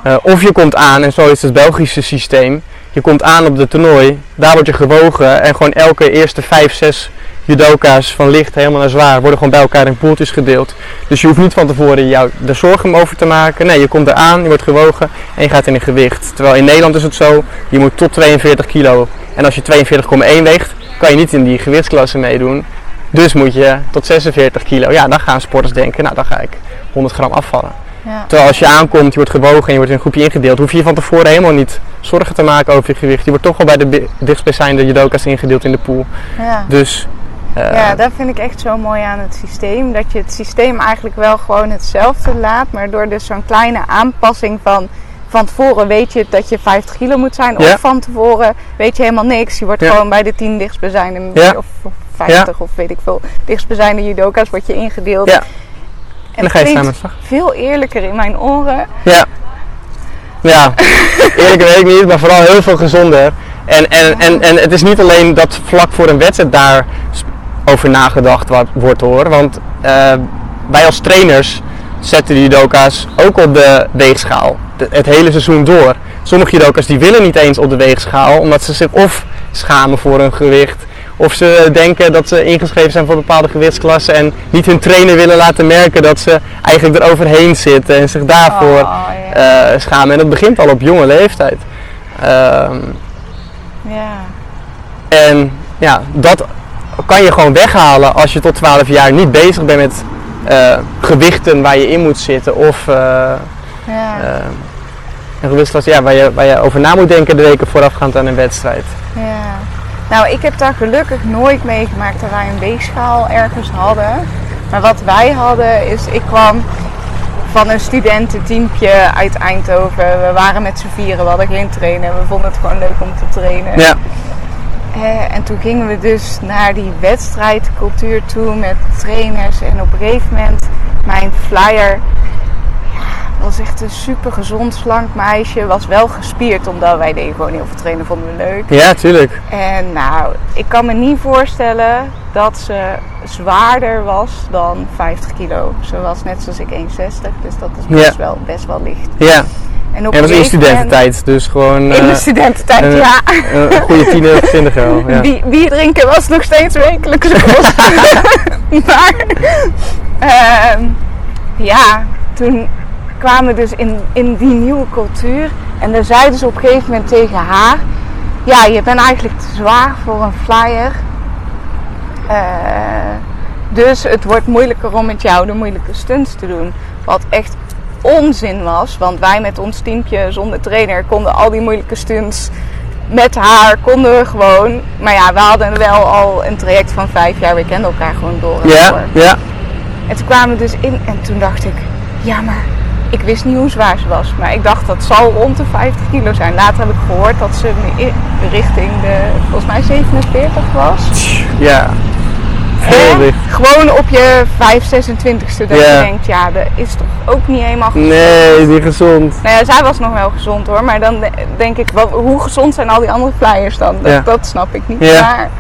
Eh, of je komt aan, en zo is het Belgische systeem. Je komt aan op de toernooi, daar word je gewogen en gewoon elke eerste 5, 6 judoka's van licht helemaal naar zwaar worden gewoon bij elkaar in poeltjes gedeeld. Dus je hoeft niet van tevoren jou de zorgen om over te maken. Nee, je komt eraan, je wordt gewogen en je gaat in een gewicht. Terwijl in Nederland is het zo, je moet tot 42 kilo. En als je 42,1 weegt, kan je niet in die gewichtsklasse meedoen. Dus moet je tot 46 kilo. Ja, dan gaan sporters denken, nou dan ga ik 100 gram afvallen. Ja. Terwijl als je aankomt, je wordt gewogen en je wordt in een groepje ingedeeld, hoef je je van tevoren helemaal niet zorgen te maken over je gewicht. Je wordt toch wel bij de bi- dichtstbijzijnde judoka's ingedeeld in de pool. Ja. Dus eh, ja, dat vind ik echt zo mooi aan het systeem. Dat je het systeem eigenlijk wel gewoon hetzelfde laat, maar door dus zo'n kleine aanpassing van van tevoren weet je dat je 50 kilo moet zijn. Ja. Of van tevoren weet je helemaal niks. Je wordt Ja. gewoon bij de 10 dichtstbijzijnde Ja. of of 50 of weet ik veel dichtstbijzijnde judoka's word je ingedeeld. Ja. En dan ga je staan met slag. veel eerlijker in mijn oren. Ja. Ja, eerlijk weet ik niet, maar vooral heel veel gezonder. En, en, en, en het is niet alleen dat vlak voor een wedstrijd daar over nagedacht wordt hoor. Want eh, wij als trainers zetten die judoka's ook op de weegschaal. De- het hele seizoen door. Sommige judoka's die willen niet eens op de weegschaal, omdat ze zich of schamen voor hun gewicht. Of ze denken dat ze ingeschreven zijn voor bepaalde gewichtsklassen en niet hun trainer willen laten merken dat ze eigenlijk eroverheen zitten en zich daarvoor Oh, ja. eh, schamen. En dat begint al op jonge leeftijd. Ehm, ja. en ja, dat kan je gewoon weghalen als je tot 12 jaar niet bezig bent met eh, gewichten waar je in moet zitten. Of eh, ja. eh, een ja, waar, je, waar je over na moet denken de weken voorafgaand aan een wedstrijd. Ja. Nou, ik heb daar gelukkig nooit meegemaakt dat wij een weegschaal ergens hadden. Maar wat wij hadden is, ik kwam van een studententeampje uit Eindhoven. We waren met z'n vieren, we hadden geen trainer. We vonden het gewoon leuk om te trainen. Ja. En toen gingen we dus naar die wedstrijdcultuur toe met trainers. En op een gegeven moment, mijn flyer ja, was echt een super gezond, slank meisje. Was wel gespierd, omdat wij deden gewoon heel veel trainen, vonden we leuk. Ja, tuurlijk. En nou, ik kan me niet voorstellen dat ze zwaarder was dan 50 kilo. Ze was net zoals ik 1,60, dus dat is best, Ja. wel, best wel licht. Ja. En op dat is in studententijd, dus gewoon In de eh, studententijd, een- ja. een goede tiener of twintiger wel. Ja. Bier, bier drinken was nog steeds wekelijkse kost. maar ehm, ja, toen kwamen we dus in, in die nieuwe cultuur. En dan zeiden ze op een gegeven moment tegen haar... Ja, je bent eigenlijk te zwaar voor een flyer. Eh, dus het wordt moeilijker om met jou de moeilijke stunts te doen. Wat echt onzin was. Want wij met ons teampje zonder trainer konden al die moeilijke stunts met haar konden we gewoon. Maar ja, we hadden wel al een traject van vijf jaar. We kenden elkaar gewoon door en Ja, door. ja. En toen kwamen we dus in en toen dacht ik, ja maar ik wist niet hoe zwaar ze was. Maar ik dacht dat zal rond de 50 kilo zijn. Later heb ik gehoord dat ze in- richting de, volgens mij 47 was. Ja. Gewoon op je 5, 26ste dat Ja. je denkt, ja dat is toch ook niet helemaal gezond. Nee, niet gezond. Nou ja, zij was nog wel gezond hoor. Maar dan de- denk ik, wat, hoe gezond zijn al die andere flyers dan? Dat, Ja. dat snap ik niet. Ja. Maar,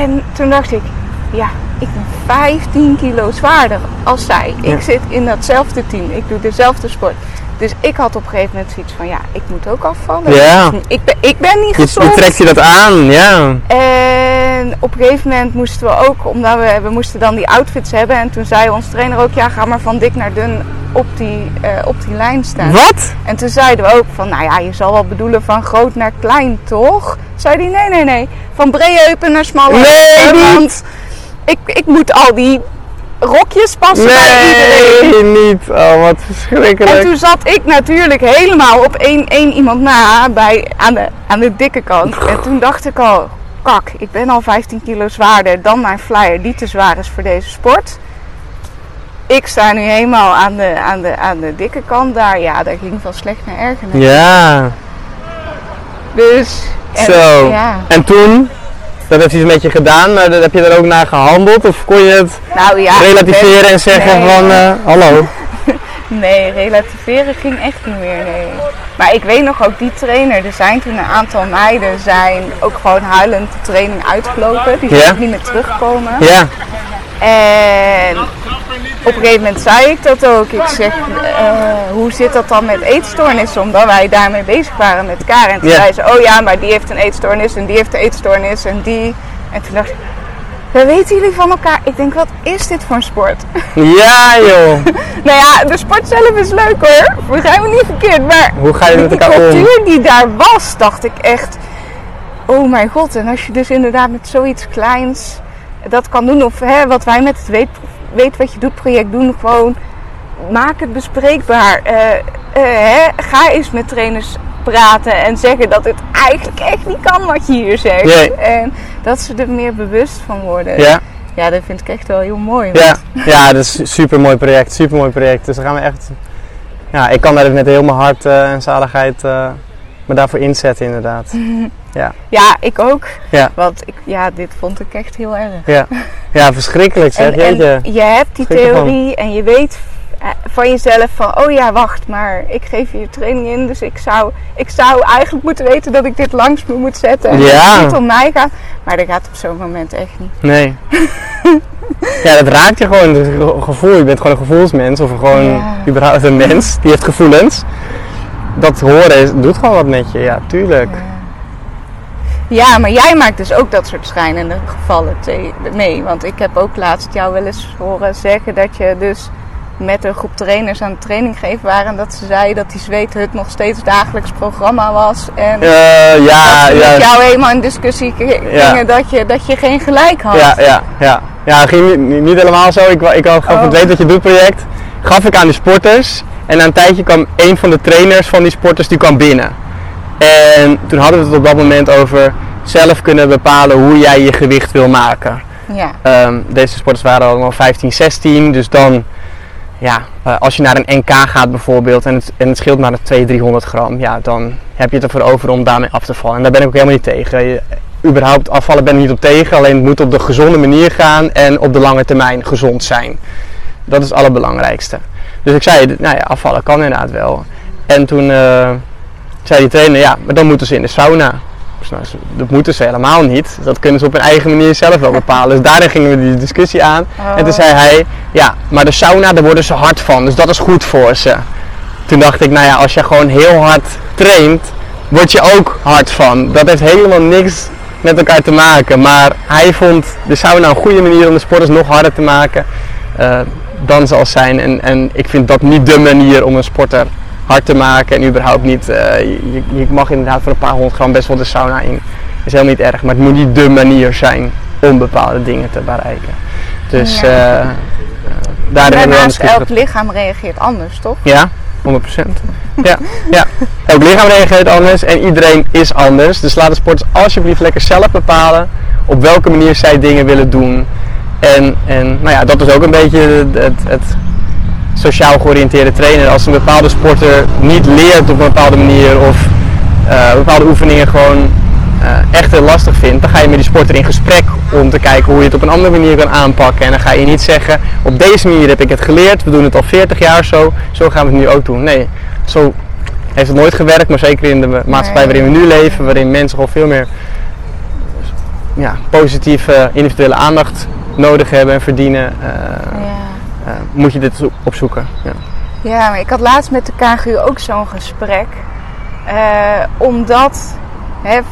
en toen dacht ik, ja, ik ben 15 kilo zwaarder als zij. Ik zit in datzelfde team. Ik doe dezelfde sport. Dus ik had op een gegeven moment zoiets van, ja, ik moet ook afvallen. Ja. Ik ben, ik ben niet gezond. je trekt je dat aan, ja. En op een gegeven moment moesten we ook, omdat we, we moesten dan die outfits hebben. En toen zei ons trainer ook, ja, ga maar van dik naar dun op die, eh, op die lijn staan. Wat? En toen zeiden we ook van, nou ja, je zal wel bedoelen van groot naar klein, toch? Zei hij, nee, nee, nee. Van brede heupen naar smalle Nee, heupen. Want ik, ik moet al die rokjes passen bij iedereen. Niet. Oh, wat En verschrikkelijk. toen zat ik natuurlijk helemaal op één, één iemand na bij, aan, de, aan de dikke kant. En toen dacht ik al, kak, ik ben al 15 kilo zwaarder dan mijn flyer die te zwaar is voor deze sport. Ik sta nu helemaal aan de, aan de, aan de dikke kant daar. Ja, dat ging van slecht naar erger. Ja, Dus. en- zo. Ja. En toen? Dat heeft iets met je gedaan, maar heb je er ook naar gehandeld? Of kon je het Nou ja. relativeren en zeggen nee. van, eh, hallo? Nee, relativeren ging echt niet meer, nee. Maar ik weet nog ook, die trainer, er zijn toen een aantal meiden zijn ook gewoon huilend de training uitgelopen. Die zijn Ja. ook niet meer teruggekomen. Ja, En op een gegeven moment zei ik dat ook. Ik zeg, eh, hoe zit dat dan met eetstoornissen? Omdat wij daarmee bezig waren met elkaar. En toen Ja. zei ze, oh ja, maar die heeft een eetstoornis en die heeft een eetstoornis en die. En toen dacht ik, we weten jullie van elkaar? Ik denk, wat is dit voor een sport? ja joh. nou ja, de sport zelf is leuk hoor. Begrijp me niet verkeerd. Maar Hoe ga je met die elkaar om? cultuur die daar was, dacht ik echt. Oh mijn god. En als je dus inderdaad met zoiets kleins dat kan doen. Of hè, wat wij met het weet, weet wat je doet project doen. Gewoon maak het bespreekbaar. Eh, eh, hè, ga eens met trainers praten en zeggen dat het eigenlijk echt niet kan wat je hier zegt. Nee. En dat ze er meer bewust van worden. Ja, Ja, dat vind ik echt wel heel mooi. ja. ja, dat is een super mooi project, super mooi project. Dus dan gaan we echt, ja, ik kan daar met heel mijn hart eh, en zaligheid me daarvoor inzetten inderdaad. Ja, ik ook. Ja. Want ik, ja, dit vond ik echt heel erg. Ja, ja verschrikkelijk zeg, En, en je hebt die theorie en je weet van jezelf van, oh ja, wacht, maar ik geef hier training in, dus ik zou, ik zou eigenlijk moeten weten dat ik dit langs me moet zetten en Ja. het niet om mij gaat. Maar dat gaat op zo'n moment echt niet. Nee. ja, dat raakt je gewoon, het ge- gevoel. Je bent gewoon een gevoelsmens of gewoon Ja. überhaupt een mens die heeft gevoelens. Dat horen is, doet gewoon wat met je, ja, tuurlijk. Ja, maar jij maakt dus ook dat soort schijnende gevallen mee. Want ik heb ook laatst jou wel eens horen zeggen dat je dus met een groep trainers aan het training geven waren. En dat ze zei dat die zweethut nog steeds dagelijks programma was. En Eh, ja, dat ja, jou helemaal in discussie Ja. gingen dat, je, dat je geen gelijk had. ja, ja, ja. Ja, ging niet, niet helemaal zo. Ik, ik had- gaf Oh. het Weet Wat Je Doet project, gaf ik aan de sporters. En na een tijdje kwam een van de trainers van die sporters, die kwam binnen. En toen hadden we het op dat moment over zelf kunnen bepalen hoe jij je gewicht wil maken. Ja. Ehm, deze sporters waren allemaal 15, 16, dus dan ja, eh, als je naar een NK gaat bijvoorbeeld en het, en het scheelt maar 200, 300 gram, ja, dan heb je het ervoor over om daarmee af te vallen. En daar ben ik ook helemaal niet tegen. Je, überhaupt afvallen ben ik niet op tegen, alleen het moet op de gezonde manier gaan en op de lange termijn gezond zijn. Dat is het allerbelangrijkste. Dus ik zei, nou ja, afvallen kan inderdaad wel. En toen uh, zei die trainer, ja, maar dan moeten ze in de sauna. Dus nou, dat moeten ze helemaal niet. Dat kunnen ze op hun eigen manier zelf wel bepalen. Dus daarin gingen we die discussie aan. En toen zei hij, ja, maar de sauna, daar worden ze hard van. Dus dat is goed voor ze. Toen dacht ik, nou ja, als je gewoon heel hard traint, word je ook hard van. Dat heeft helemaal niks met elkaar te maken. Maar hij vond de sauna een goede manier om de sporters nog harder te maken uh, dan zal zijn. En, en ik vind dat niet de manier om een sporter hard te maken. En überhaupt niet, uh, je, je, mag inderdaad voor een paar honderd gram best wel de sauna in. is helemaal niet erg, maar het moet niet de manier zijn om bepaalde dingen te bereiken. Dus ja. uh, daarnaast elk lichaam reageert anders, toch? Ja, 100%. ja, ja, elk lichaam reageert anders en iedereen is anders. Dus laat de sporters alsjeblieft lekker zelf bepalen op welke manier zij dingen willen doen. En, en nou ja, dat is ook een beetje het, het, sociaal georiënteerde trainen. Als een bepaalde sporter niet leert op een bepaalde manier of uh, bepaalde oefeningen gewoon uh, echt heel lastig vindt, dan ga je met die sporter in gesprek om te kijken hoe je het op een andere manier kan aanpakken. En dan ga je niet zeggen, op deze manier heb ik het geleerd, we doen het al 40 jaar zo, zo gaan we het nu ook doen. Nee, zo heeft het nooit gewerkt, maar zeker in de maatschappij waarin we nu leven, waarin mensen gewoon veel meer ja, positieve individuele aandacht nodig hebben en verdienen, uh, ja. Moet je dit opzoeken. Ja. ja, maar ik had laatst met de KGU ook zo'n gesprek. omdat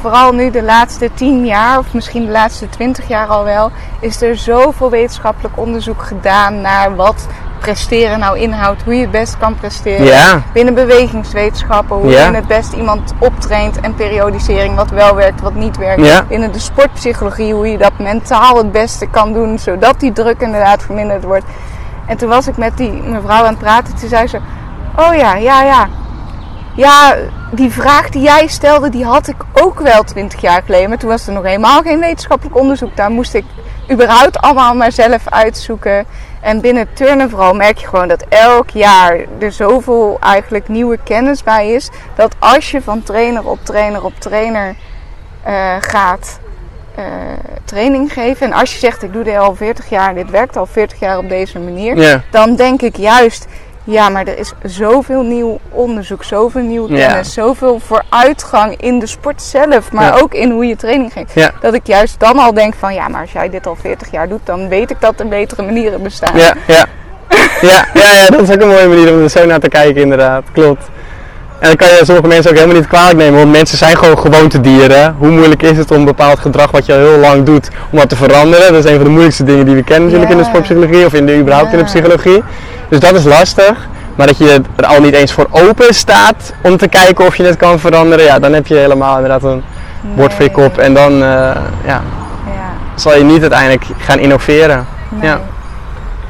vooral nu de laatste tien jaar, of misschien de laatste twintig jaar al wel, is er zoveel wetenschappelijk onderzoek gedaan naar wat presteren nou inhoudt. Hoe je het best kan presteren. Binnen bewegingswetenschappen, hoe je het best iemand optraint en periodisering, wat wel werkt, wat niet werkt. Binnen de sportpsychologie, hoe je dat mentaal het beste kan doen, zodat die druk inderdaad verminderd wordt. En toen was ik met die mevrouw aan het praten, toen zei ze: Oh ja, ja, ja ja, die vraag die jij stelde, die had ik ook wel twintig jaar geleden. Maar toen was er nog helemaal geen wetenschappelijk onderzoek. Daar moest ik überhaupt allemaal maar zelf uitzoeken. En binnen turnen vooral merk je gewoon dat elk jaar er zoveel eigenlijk nieuwe kennis bij is. Dat als je van trainer op trainer op trainer uh, gaat uh, training geven. En als je zegt ik doe dit al 40 jaar, dit werkt al 40 jaar op deze manier. Yeah. Dan denk ik juist ja, maar er is zoveel nieuw onderzoek, zoveel nieuwe kennis, zoveel vooruitgang in de sport zelf, maar ook in hoe je training geeft. Dat ik juist dan al denk van ja, maar als jij dit al 40 jaar doet, dan weet ik dat er betere manieren bestaan. Ja, ja. ja, ja, ja, dat is ook een mooie manier om er zo naar te kijken, inderdaad. Klopt. En dan kan je sommige mensen ook helemaal niet kwalijk nemen, want mensen zijn gewoon gewoontedieren. Hoe moeilijk is het om bepaald gedrag wat je al heel lang doet, om dat te veranderen? Dat is een van de moeilijkste dingen die we kennen natuurlijk in de sportpsychologie of in de, überhaupt in de psychologie. Dus dat is lastig. Maar dat je er al niet eens voor open staat om te kijken of je het kan veranderen, ja, dan heb je helemaal inderdaad een nee. bord voor je kop. En dan uh, ja, ja. zal je niet uiteindelijk gaan innoveren. Nee. Ja.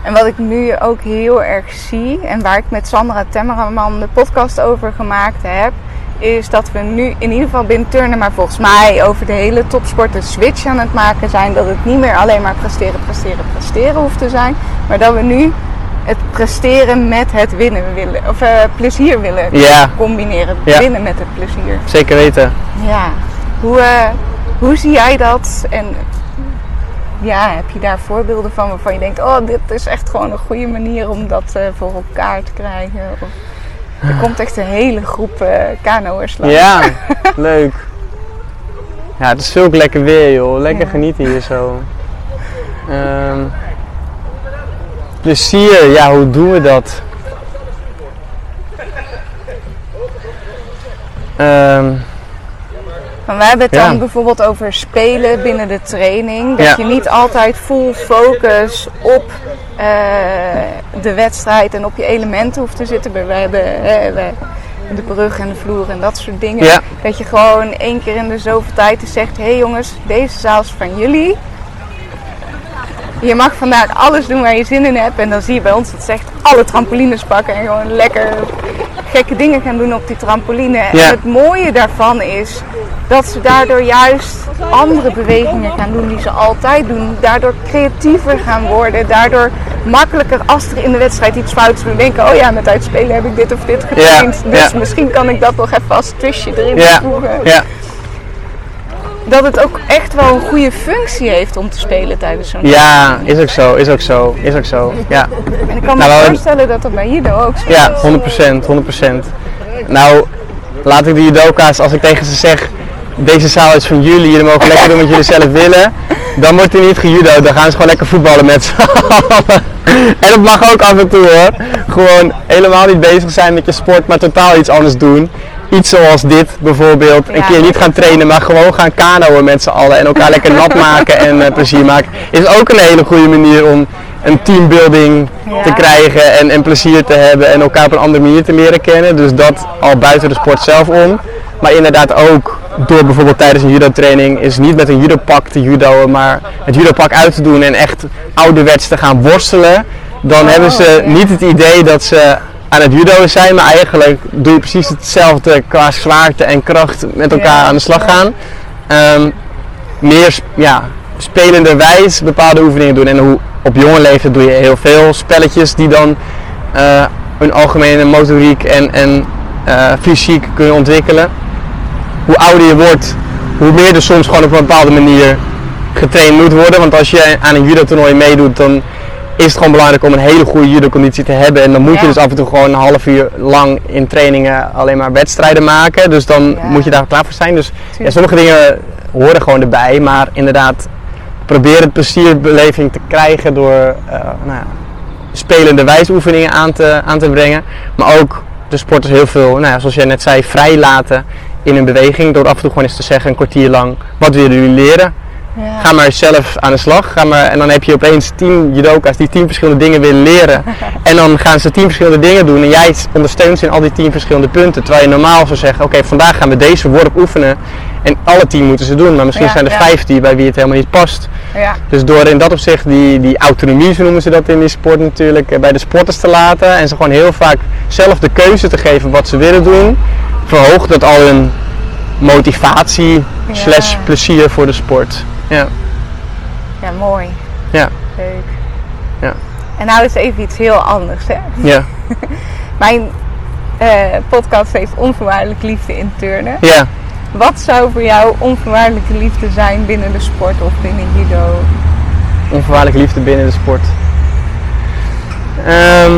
En wat ik nu ook heel erg zie, en waar ik met Sandra Temmerman de podcast over gemaakt heb, is dat we nu in ieder geval binnen turnen, maar volgens mij over de hele topsport een switch aan het maken zijn. Dat het niet meer alleen maar presteren, presteren, presteren hoeft te zijn. Maar dat we nu het presteren met het winnen willen, of uh, plezier willen combineren. Ja. Winnen met het plezier. Zeker weten. Ja. Hoe, uh, hoe zie jij dat? En ja, heb je daar voorbeelden van waarvan je denkt: oh, dit is echt gewoon een goede manier om dat uh, voor elkaar te krijgen? Of, er komt echt een hele groep uh, kanoers langs. Ja, leuk. Ja, het is zulk lekker weer, joh. Lekker ja. genieten hier zo. Um, plezier, ja, hoe doen we dat? Um, we hebben het dan bijvoorbeeld over spelen binnen de training. Dat je niet altijd full focus op uh, de wedstrijd en op je elementen hoeft te zitten. We hebben de brug en de vloer en dat soort dingen. Ja. Dat je gewoon één keer in de zoveel tijd zegt: hé hey jongens, deze zaal is van jullie. Je mag vandaag alles doen waar je zin in hebt. En dan zie je bij ons dat ze echt alle trampolines pakken en gewoon lekker gekke dingen gaan doen op die trampoline. En het mooie daarvan is dat ze daardoor juist andere bewegingen gaan doen die ze altijd doen. Daardoor creatiever gaan worden. Daardoor makkelijker als er in de wedstrijd iets fouts doen. Denken, oh ja, met uitspelen heb ik dit of dit getraind. Ja, Dus ja. misschien kan ik dat nog even als twistje erin ja, Dat het ook echt wel een goede functie heeft om te spelen tijdens zo'n ja, is ook zo, is ook zo, is ook zo. Ja, En ik kan me Nou, voorstellen dat dat bij judo ook zo ja is. 100%, 100%. Nou, laat ik de judoka's, als ik tegen ze zeg, deze zaal is van jullie, jullie mogen lekker doen wat jullie zelf willen, dan wordt er niet gejudo, dan gaan ze gewoon lekker voetballen met z'n allen. En dat mag ook af en toe hoor. Gewoon helemaal niet bezig zijn met je sport, maar totaal iets anders doen. Iets zoals dit bijvoorbeeld. Een keer niet gaan trainen, maar gewoon gaan kanoën met z'n allen. En elkaar lekker nat maken en eh, plezier maken. Is ook een hele goede manier om een teambuilding te krijgen en, en plezier te hebben. En elkaar op een andere manier te leren kennen. Dus dat al buiten de sport zelf om. Maar inderdaad ook door bijvoorbeeld tijdens een judo training is niet met een judopak te judoën, maar het judopak uit te doen en echt ouderwets te gaan worstelen. Dan hebben ze niet het idee dat ze aan het judo zijn, maar eigenlijk doe je precies hetzelfde qua zwaarte en kracht met elkaar Ja, aan de slag gaan. Ehm, meer ja, spelenderwijs bepaalde oefeningen doen. En hoe, op jonge leeftijd doe je heel veel spelletjes die dan eh een algemene motoriek en, en eh, fysiek kunnen ontwikkelen. Hoe ouder je wordt, hoe meer er soms gewoon op een bepaalde manier getraind moet worden. Want als je aan een judo toernooi meedoet, dan is het gewoon belangrijk om een hele goede judo conditie te hebben. En dan moet je dus af en toe gewoon een half uur lang in trainingen alleen maar wedstrijden maken. Dus dan Ja. moet je daar klaar voor zijn. Dus ja, sommige dingen horen gewoon erbij. Maar inderdaad, probeer het plezierbeleving te krijgen door eh, nou ja, spelende wijsoefeningen aan te, aan te brengen. Maar ook de sporters heel veel, nou ja, zoals jij net zei, vrij laten in hun beweging. Door af en toe gewoon eens te zeggen, een kwartier lang, wat willen jullie leren? Ja. Ga maar zelf aan de slag. Ga maar, en dan heb je opeens tien judoka's die tien verschillende dingen willen leren. En dan gaan ze tien verschillende dingen doen. En jij ondersteunt ze in al die tien verschillende punten. Terwijl je normaal zou zeggen, oké, vandaag gaan we deze worp oefenen. En alle tien moeten ze doen. Maar misschien Ja, zijn er ja. vijf die bij wie het helemaal niet past. Ja. Dus door in dat opzicht die, die autonomie, zo noemen ze dat in die sport natuurlijk, eh, bij de sporters te laten. En ze gewoon heel vaak zelf de keuze te geven wat ze willen doen. Verhoogt dat al hun motivatie slash plezier voor de sport. Ja, ja, mooi. ja, Leuk. Ja. En nou is even iets heel anders. Hè? ja, Mijn eh, podcast heeft onvoorwaardelijk liefde in turnen. ja. Wat zou voor jou onvoorwaardelijke liefde zijn binnen de sport of binnen judo? Onvoorwaardelijke liefde binnen de sport. Ehm,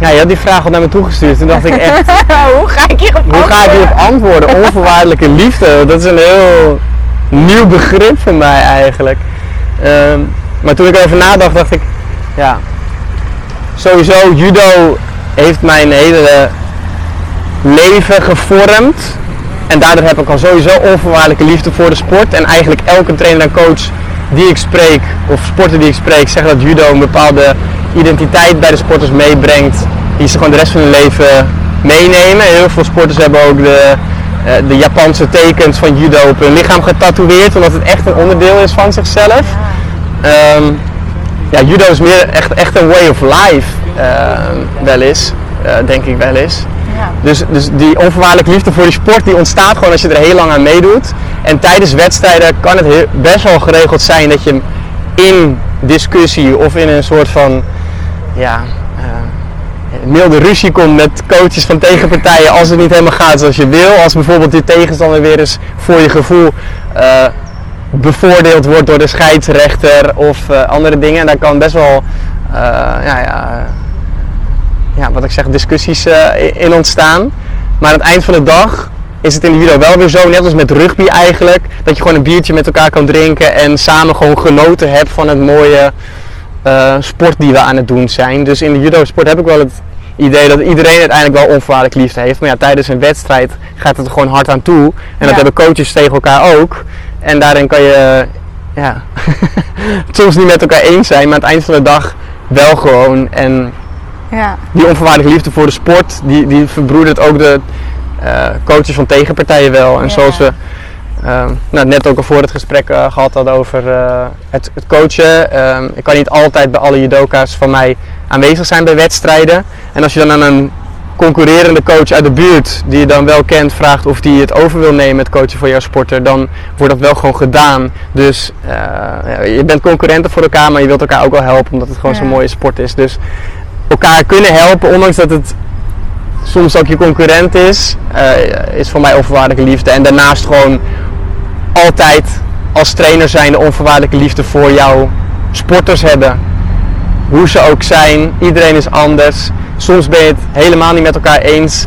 ja, je had die vraag al naar me toegestuurd. Toen dacht ik echt, Hoe ga ik hierop hoe ga ik hierop antwoorden? antwoorden? Onvoorwaardelijke liefde, dat is een heel nieuw begrip voor mij eigenlijk. Ehm, maar toen ik erover nadacht, dacht ik, ja, sowieso judo heeft mijn hele leven gevormd. En daardoor heb ik al sowieso onvoorwaardelijke liefde voor de sport. En eigenlijk elke trainer en coach die ik spreek, of sporter die ik spreek, zeggen dat judo een bepaalde identiteit bij de sporters meebrengt. Die ze gewoon de rest van hun leven meenemen. Heel veel sporters hebben ook de, de Japanse tekens van judo op hun lichaam getatoeëerd. Omdat het echt een onderdeel is van zichzelf. Ehm, ja, judo is meer echt, echt een way of life, ehm, wel eens, eh, denk ik wel eens. Ja. Dus, dus die onvoorwaardelijke liefde voor die sport die ontstaat gewoon als je er heel lang aan meedoet. En tijdens wedstrijden kan het heel- best wel geregeld zijn dat je in discussie of in een soort van ja, eh, milde ruzie komt met coaches van tegenpartijen als het niet helemaal gaat zoals je wil. Als bijvoorbeeld die tegenstander weer eens voor je gevoel eh, bevoordeeld wordt door de scheidsrechter of eh, andere dingen. En daar kan best wel eh, ja, ja, ja, wat ik zeg, discussies in ontstaan. Maar aan het eind van de dag is het in de judo wel weer zo, net als met rugby eigenlijk, dat je gewoon een biertje met elkaar kan drinken en samen gewoon genoten hebt van het mooie eh, sport die we aan het doen zijn. Dus in de judo sport heb ik wel het idee dat iedereen uiteindelijk wel onvoorwaardelijk liefde heeft. Maar ja, tijdens een wedstrijd gaat het er gewoon hard aan toe. En dat hebben coaches tegen elkaar ook. En daarin kan je ja, het soms niet met elkaar eens zijn, maar aan het eind van de dag wel gewoon. En Ja. die onvoorwaardelijke liefde voor de sport, die, die verbroedert ook de eh, coaches van tegenpartijen wel. En Ja. zoals we ehm, nou, net ook al voor het gesprek eh, gehad had over eh, het, het coachen. Ehm, ik kan niet altijd bij alle judoka's van mij aanwezig zijn bij wedstrijden. En als je dan aan een concurrerende coach uit de buurt, die je dan wel kent, vraagt of die het over wil nemen, het coachen voor jouw sporter, dan wordt dat wel gewoon gedaan. Dus eh, je bent concurrenten voor elkaar, maar je wilt elkaar ook wel helpen, omdat het gewoon Ja. zo'n mooie sport is. Dus elkaar kunnen helpen, ondanks dat het soms ook je concurrent is, is voor mij onvoorwaardelijke liefde. En daarnaast gewoon altijd als trainer zijn de onvoorwaardelijke liefde voor jouw sporters hebben. Hoe ze ook zijn, iedereen is anders. Soms ben je het helemaal niet met elkaar eens.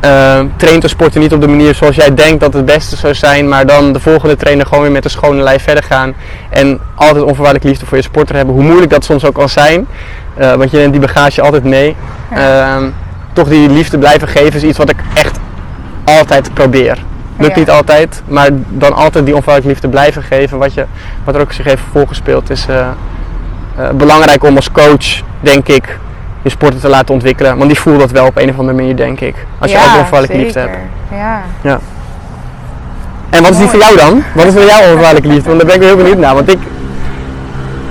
Eh, traint de sporter niet op de manier zoals jij denkt dat het beste zou zijn, maar dan de volgende trainer gewoon weer met een schone lijf verder gaan. En altijd onvoorwaardelijke liefde voor je sporter hebben, hoe moeilijk dat soms ook kan zijn. Eh, want je neemt die bagage altijd mee. Ehm, toch die liefde blijven geven is iets wat ik echt altijd probeer. Lukt Ja. niet altijd, maar dan altijd die onvoorwaardelijke liefde blijven geven. Wat, je, wat er ook zich heeft voorgespeeld is eh, eh, belangrijk om als coach, denk ik, je sporter te laten ontwikkelen. Want die voelt dat wel op een of andere manier, denk ik. Als je ja, ook onvoorwaardelijke liefde hebt. Ja. En wat is die voor jou dan? Wat is voor jou onvoorwaardelijke liefde? Want daar ben ik heel benieuwd naar. Want ik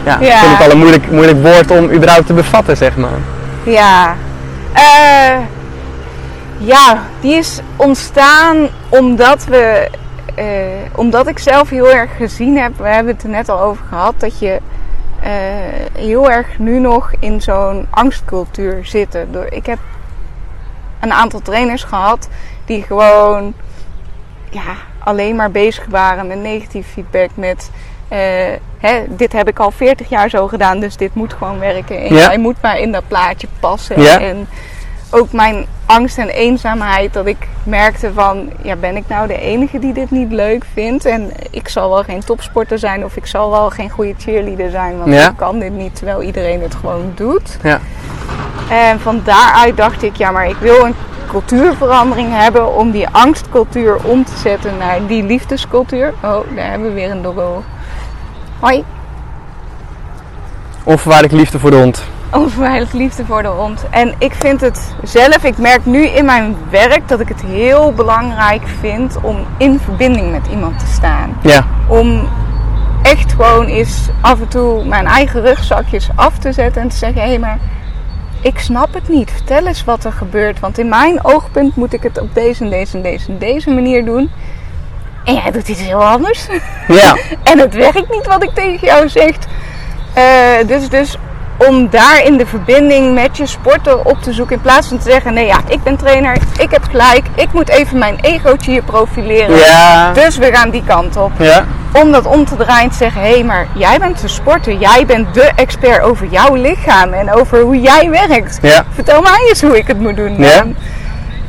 ja, Ja. vind het al een moeilijk, moeilijk woord om überhaupt te bevatten, zeg maar. Ja. Eh, ja, die is ontstaan omdat we, eh, omdat ik zelf heel erg gezien heb, we hebben het er net al over gehad, dat je eh, heel erg nu nog in zo'n angstcultuur zitten. Ik heb een aantal trainers gehad die gewoon ja, alleen maar bezig waren met negatief feedback, met eh, hè, dit heb ik al 40 jaar zo gedaan, dus dit moet gewoon werken. En Ja. jij moet maar in dat plaatje passen. Ja. En ook mijn angst en eenzaamheid, dat ik merkte van, ja, ben ik nou de enige die dit niet leuk vindt? En ik zal wel geen topsporter zijn of ik zal wel geen goede cheerleader zijn, want Ja. ik kan dit niet, terwijl iedereen het gewoon doet. Ja. En van daaruit dacht ik, ja, maar ik wil een cultuurverandering hebben om die angstcultuur om te zetten naar die liefdescultuur. Oh, daar hebben we weer een doggo. Hoi. Onvoorwaardelijke liefde voor de hond. Onvermijdelijk liefde voor de hond. En ik vind het zelf, ik merk nu in mijn werk dat ik het heel belangrijk vind om in verbinding met iemand te staan. Ja. Om echt gewoon eens af en toe mijn eigen rugzakjes af te zetten en te zeggen: hé, maar ik snap het niet. Vertel eens wat er gebeurt. Want in mijn oogpunt moet ik het op deze en deze en deze en deze manier doen. En jij doet iets heel anders. Ja. En het werkt niet wat ik tegen jou zeg. Eh, dus, dus om daar in de verbinding met je sporter op te zoeken. In plaats van te zeggen: nee, ja, ik ben trainer, ik heb gelijk, ik moet even mijn egootje hier profileren. Ja. Dus we gaan die kant op. Ja. Om dat om te draaien en te zeggen: hé, hey, maar jij bent de sporter, jij bent de expert over jouw lichaam en over hoe jij werkt. Ja. Vertel mij eens hoe ik het moet doen. Dan.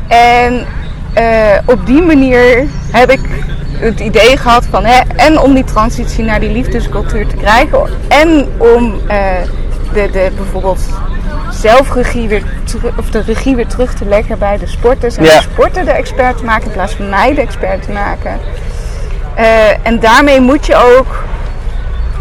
En eh, op die manier heb ik het idee gehad van, hè, en om die transitie naar die liefdescultuur te krijgen, en om eh, de, de, bijvoorbeeld zelfregie weer of de regie weer terug te leggen bij de sporters en Ja. de sporter de expert te maken in plaats van mij de expert te maken. Eh, en daarmee moet je ook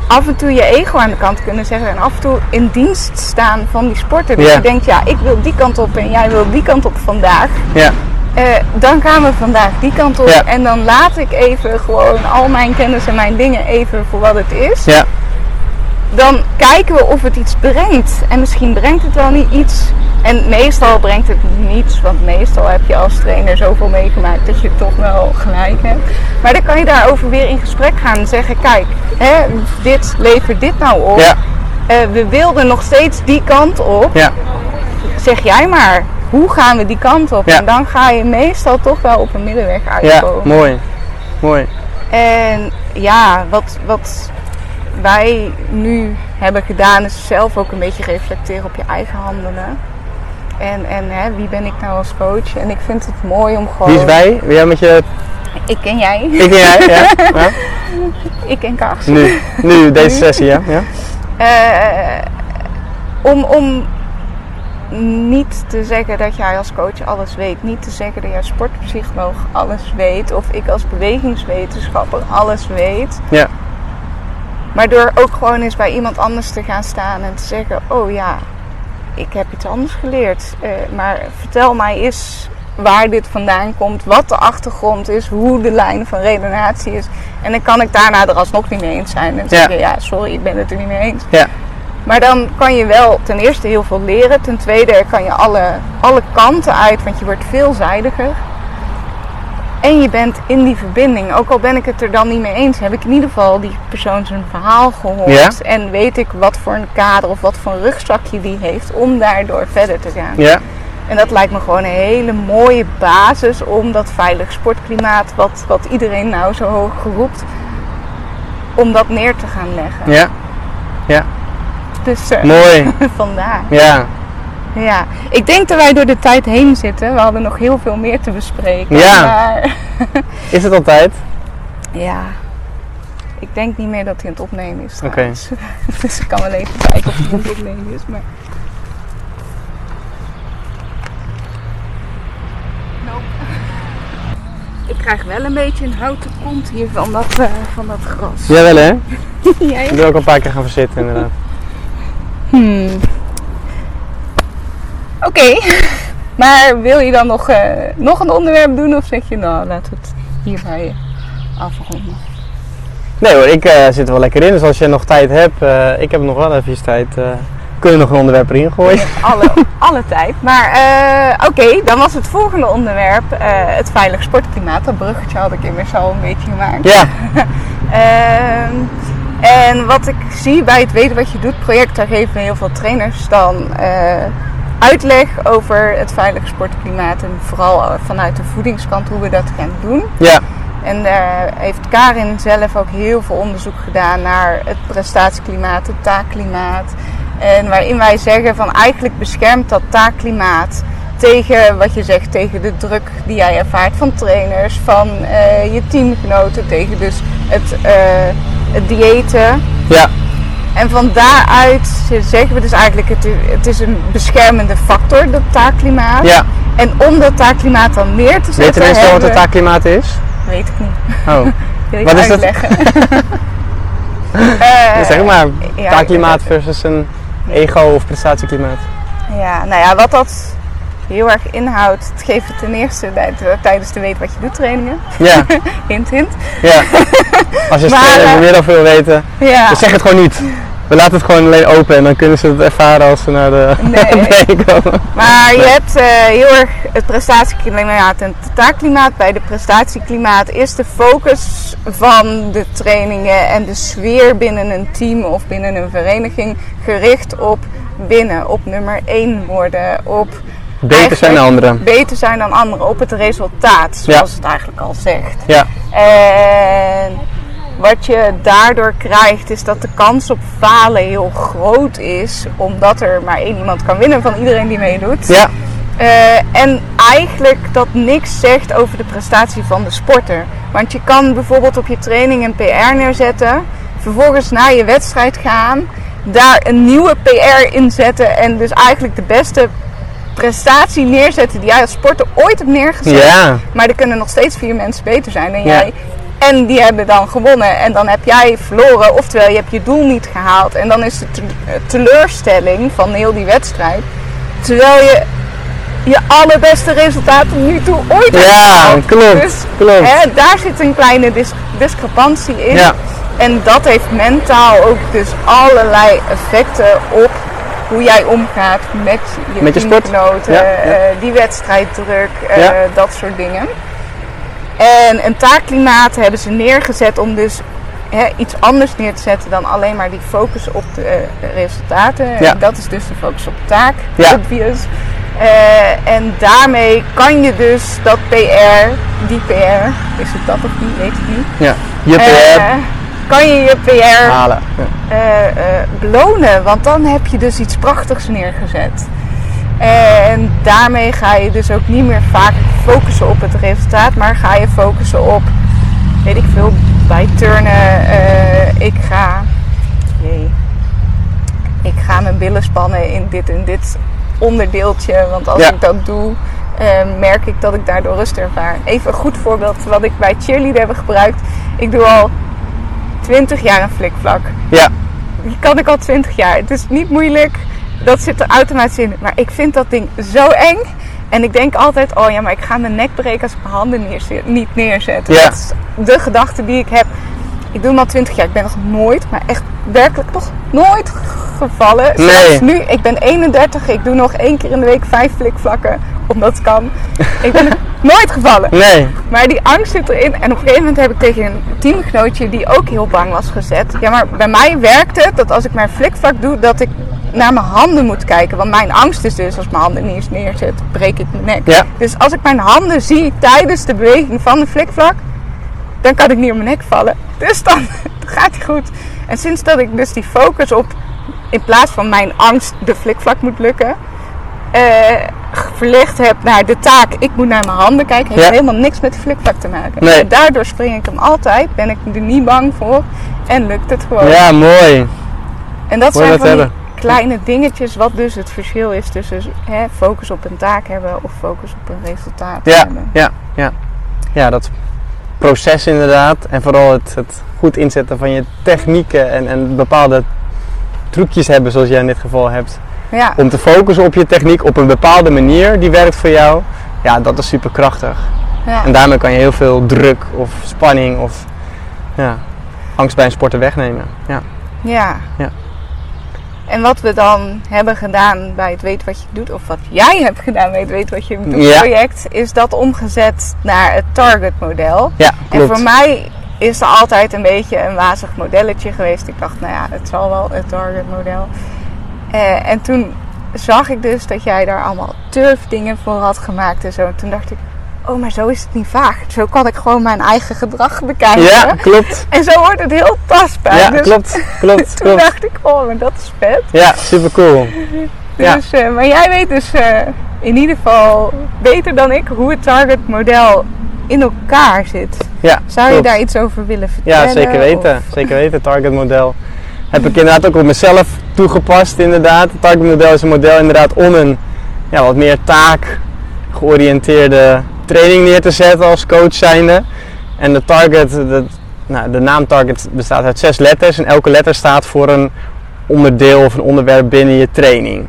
af en toe je ego aan de kant kunnen zetten en af en toe in dienst staan van die sporter. Dus Ja. je denkt, ja, ik wil die kant op en jij wil die kant op vandaag. Ja. Eh, dan gaan we vandaag die kant op Ja. en dan laat ik even gewoon al mijn kennis en mijn dingen even voor wat het is. Ja. Dan kijken we of het iets brengt. En misschien brengt het wel niet iets. En meestal brengt het niets, want meestal heb je als trainer zoveel meegemaakt dat je toch wel gelijk hebt. Maar dan kan je daarover weer in gesprek gaan en zeggen: kijk, hè, dit levert dit nou op. Ja. Eh, we wilden nog steeds die kant op. Ja. Zeg jij maar, hoe gaan we die kant op? Ja. En dan ga je meestal toch wel op een middenweg Ja. uitkomen. Mooi. Mooi. En ja, wat, wat wij nu hebben gedaan is zelf ook een beetje reflecteren op je eigen handelen. En, en hè, wie ben ik nou als coach? En ik vind het mooi om gewoon... Wie is wij? Wie jij met je... Ik en jij. Ik en jij, ja. ja. Ik en Karsten. Nu. Nu, deze Nu. sessie, ja. ja. Eh, om, om niet te zeggen dat jij als coach alles weet. Niet te zeggen dat jij sportpsycholoog alles weet. Of ik als bewegingswetenschapper alles weet. Ja. Maar door ook gewoon eens bij iemand anders te gaan staan en te zeggen: Oh ja, ik heb iets anders geleerd. eh, maar vertel mij eens waar dit vandaan komt, wat de achtergrond is, hoe de lijn van redenatie is. En dan kan ik daarna er alsnog niet mee eens zijn. En Ja. zeggen, ja, sorry, ik ben het er niet mee eens. Ja. Maar dan kan je wel ten eerste heel veel leren. Ten tweede kan je alle, alle kanten uit, want je wordt veelzijdiger. En je bent in die verbinding. Ook al ben ik het er dan niet mee eens, heb ik in ieder geval die persoon zijn verhaal gehoord. Ja. En weet ik wat voor een kader of wat voor een rugzakje die heeft om daardoor verder te gaan. Ja. En dat lijkt me gewoon een hele mooie basis om dat veilig sportklimaat, wat, wat iedereen nou zo hoog roept, om dat neer te gaan leggen. Ja. Ja. Dus eh, Mooi. vandaar. Ja. Ja, ik denk dat wij door de tijd heen zitten. We hadden nog heel veel meer te bespreken. Ja. Maar Is het altijd? ja, ik denk niet meer dat hij aan het opnemen is. Oké. dus ik kan wel even kijken of hij aan het opnemen is. Maar... Nope. Ik krijg wel een beetje een houten kont hier van dat, eh, van dat gras. Jawel hè? Ik wil ook een paar keer gaan verzitten inderdaad. Hmm. Oké, maar wil je dan nog, eh, nog een onderwerp doen of zeg je nou laten we het hierbij afronden? Nee hoor, ik eh, zit er wel lekker in. Dus als je nog tijd hebt, eh, ik heb nog wel even tijd, kun je nog een onderwerp erin gooien. Alle, alle tijd. Maar oké, dan was het volgende onderwerp het veilig sportklimaat. Dat bruggetje had ik immers al een beetje gemaakt. Ja, Ehm, en wat ik zie bij het Weten wat je doet project, daar geven heel veel trainers dan uitleg over het veilig sportklimaat. En vooral eh, vanuit de voedingskant hoe we dat gaan doen. ja, En daar heeft Karin zelf ook heel veel onderzoek gedaan naar het prestatieklimaat, het taakklimaat. En waarin wij zeggen van eigenlijk beschermt dat taakklimaat tegen wat je zegt, tegen de druk die jij ervaart van trainers, van eh, je teamgenoten, tegen dus het, eh, het diëten. ja, En van daaruit zeggen we dus eigenlijk, het is, het is een beschermende factor, dat taakklimaat. ja. En om dat taakklimaat dan neer te zetten, Weet de mensen wat het taakklimaat is? we- Weet ik niet. Oh, Wil je Wat is dat? uitleggen? Eh, zeg maar, ja, taakklimaat versus een ego- of prestatieklimaat. Ja, nou ja, wat dat heel erg inhoudt, het geeft het ten eerste de- tijdens de Weet Wat Je Doet trainingen. Ja, Hint, hint. ja. Als je Maar, er eh, meer wil weten, Ja, dus zeg het gewoon niet. We laten het gewoon alleen open en dan kunnen ze het ervaren als ze naar de Nee. komen. maar je hebt eh, heel erg het prestatieklimaat en het taakklimaat. Bij de prestatieklimaat is de focus van de trainingen en de sfeer binnen een team of binnen een vereniging gericht op winnen, op nummer 1 worden, op Beter zijn dan anderen. beter zijn dan anderen, op het resultaat, zoals het eigenlijk al zegt. Ja, En wat je daardoor krijgt is dat de kans op falen heel groot is. Omdat er maar één iemand kan winnen van iedereen die meedoet. ja, Eh, en eigenlijk dat niks zegt over de prestatie van de sporter. Want je kan bijvoorbeeld op je training een PR neerzetten. Vervolgens naar je wedstrijd gaan. Daar een nieuwe PR inzetten. En dus eigenlijk de beste prestatie neerzetten die jij als sporter ooit hebt neergezet. ja, Maar er kunnen nog steeds vier mensen beter zijn dan Ja. En die hebben dan gewonnen. En dan heb jij verloren. Oftewel, je hebt je doel niet gehaald. En dan is de te- teleurstelling van heel die wedstrijd. Terwijl je je allerbeste resultaat tot nu toe ooit hebt ja, gehaald. klopt, Dus klopt. hè, daar zit een kleine dis- discrepantie in. Ja. En dat heeft mentaal ook dus allerlei effecten op hoe jij omgaat met je, Met je sport. teamgenoten, Ja, ja. eh, die wedstrijddruk, eh, Ja. dat soort dingen. En een taakklimaat hebben ze neergezet om dus hè, iets anders neer te zetten dan alleen maar die focus op de eh, resultaten. Ja. En dat is dus de focus op taak, Ja. obvious. Eh, en daarmee kan je dus dat PR, die PR, is het dat of niet, weet ik niet. Ja, je Eh, PR kan je je PR halen. Ja. eh, eh, belonen. Want dan heb je dus iets prachtigs neergezet. En daarmee ga je dus ook niet meer vaak focussen op het resultaat, maar ga je focussen op, weet ik veel, bij turnen. eh, ik ga, jee, ik ga mijn billen spannen in dit en dit onderdeeltje. Want als Ja. ik dat doe, eh, merk ik dat ik daardoor rust ervaar. Even een goed voorbeeld wat ik bij cheerleader heb gebruikt. Ik doe al 20 jaar een flikvlak. ja, Die kan ik al 20 jaar. Het is niet moeilijk. Dat zit er automatisch in. Maar ik vind dat ding zo eng. En ik denk altijd, oh ja, maar ik ga mijn nek breken als ik mijn handen niet neerzet. Ja. Dat is de gedachte die ik heb. Ik doe hem al 20 jaar. Ik ben nog nooit, maar echt werkelijk nog nooit gevallen. Nee. Zelfs nu, ik ben 31. Ik doe nog één keer in de week vijf flikvlakken. Omdat het kan. Ik ben nooit gevallen. Nee. Maar die angst zit erin. En op een gegeven moment heb ik tegen een teamgenootje die ook heel bang was gezet. Ja, maar bij mij werkt het dat als ik mijn flikvlak doe, dat ik naar mijn handen moet kijken. Want mijn angst is dus, als mijn handen niet eens neerzet, breek ik mijn nek. Ja. Dus als ik mijn handen zie tijdens de beweging van de flikvlak, dan kan ik niet op mijn nek vallen. Dus dan gaat hij goed. En sinds dat ik dus die focus op, in plaats van mijn angst, de flikvlak moet lukken, eh, verlegd heb naar de taak, ik moet naar mijn handen kijken, heeft Ja. helemaal niks met de flikvlak te maken. Nee. En daardoor spring ik hem altijd, ben ik er niet bang voor en lukt het gewoon. Ja, mooi. En dat Mooi zijn van die. Kleine dingetjes, wat dus het verschil is tussen hè, focus op een taak hebben of focus op een resultaat Ja, hebben. ja, ja. Ja, dat proces inderdaad. En vooral het, het goed inzetten van je technieken en, en bepaalde trucjes hebben zoals jij in dit geval hebt. Ja. Om te focussen op je techniek op een bepaalde manier die werkt voor jou. Ja, dat is super krachtig. ja. En daarmee kan je heel veel druk of spanning of ja, angst bij een sporter wegnemen. Ja. Ja. Ja. En wat we dan hebben gedaan bij het Weet Wat Je Doet, of wat jij hebt gedaan bij het Weet Wat Je Doet Ja. project, is dat omgezet naar het target model. En voor mij is er altijd een beetje een wazig modelletje geweest. Ik dacht, nou ja, het zal wel het target model. Eh, en toen zag ik dus dat jij daar allemaal turfdingen voor had gemaakt en zo. En toen dacht ik, oh, maar zo is het niet vaag. Zo kan ik gewoon mijn eigen gedrag bekijken. Ja, klopt. En zo wordt het heel tastbaar. Ja, dus klopt. Klopt, toen klopt. dacht ik, oh, maar dat is vet. Ja, super cool. Ja. Dus, eh, maar jij weet dus eh, in ieder geval beter dan ik hoe het target model in elkaar zit. Ja, Zou je daar iets over willen vertellen? Ja, zeker weten. Of- Zeker weten. Target model heb ik inderdaad ook op mezelf toegepast inderdaad. Het target model is een model inderdaad om een ja, wat meer taak georiënteerde training neer te zetten als coach zijnde. En de target, de, nou, de naam target bestaat uit zes letters en elke letter staat voor een onderdeel of een onderwerp binnen je training.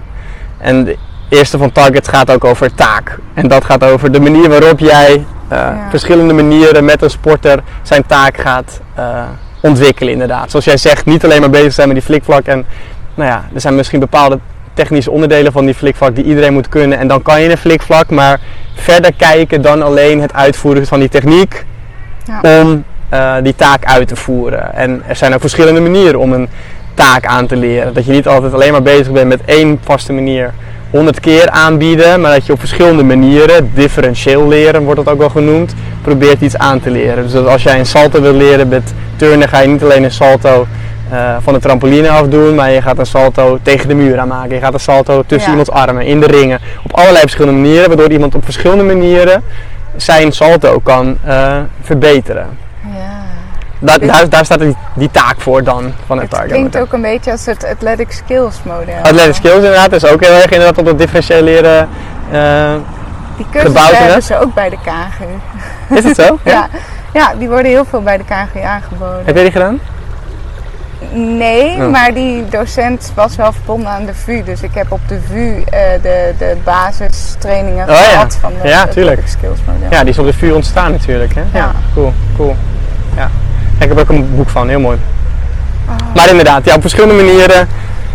En de eerste van target gaat ook over taak. En dat gaat over de manier waarop jij eh, verschillende manieren met een sporter zijn taak gaat eh, ontwikkelen inderdaad. Zoals jij zegt, niet alleen maar bezig zijn met die flikvlak. En nou ja, er zijn misschien bepaalde technische onderdelen van die flikvlak die iedereen moet kunnen. En dan kan je een flikvlak, maar verder kijken dan alleen het uitvoeren van die techniek Ja. om eh, die taak uit te voeren. En er zijn ook verschillende manieren om een taak aan te leren. Dat je niet altijd alleen maar bezig bent met één vaste manier 100 keer aanbieden, maar dat je op verschillende manieren, differentieel leren wordt dat ook wel genoemd, probeert iets aan te leren. Dus dat als jij een salto wil leren met turnen, ga je niet alleen een salto eh, van de trampoline af doen, maar je gaat een salto tegen de muur aanmaken. Je gaat een salto tussen Ja. iemands armen, in de ringen, op allerlei verschillende manieren, waardoor iemand op verschillende manieren zijn salto kan eh, verbeteren. Ja. Daar, daar, daar staat die, die taak voor dan van het Het target. klinkt ook een beetje als het athletic skills model. Athletic skills inderdaad is ook heel erg inderdaad op dat differentieel leren. eh, Die cursussen hebben ze ook bij de KGU. is het zo? Ja. ja, die worden heel veel bij de KGU aangeboden. Heb jij die gedaan? Nee, maar die docent was wel verbonden aan de VU. Dus ik heb op de VU eh, de, de basistrainingen Oh ja. gehad van de Ja, tuurlijk. skills model. Ja, die is op de vuur ontstaan natuurlijk. Hè? Ja. Cool, cool. Ja. Ik heb er ook een boek van, heel mooi. Oh. Maar inderdaad, ja, op verschillende manieren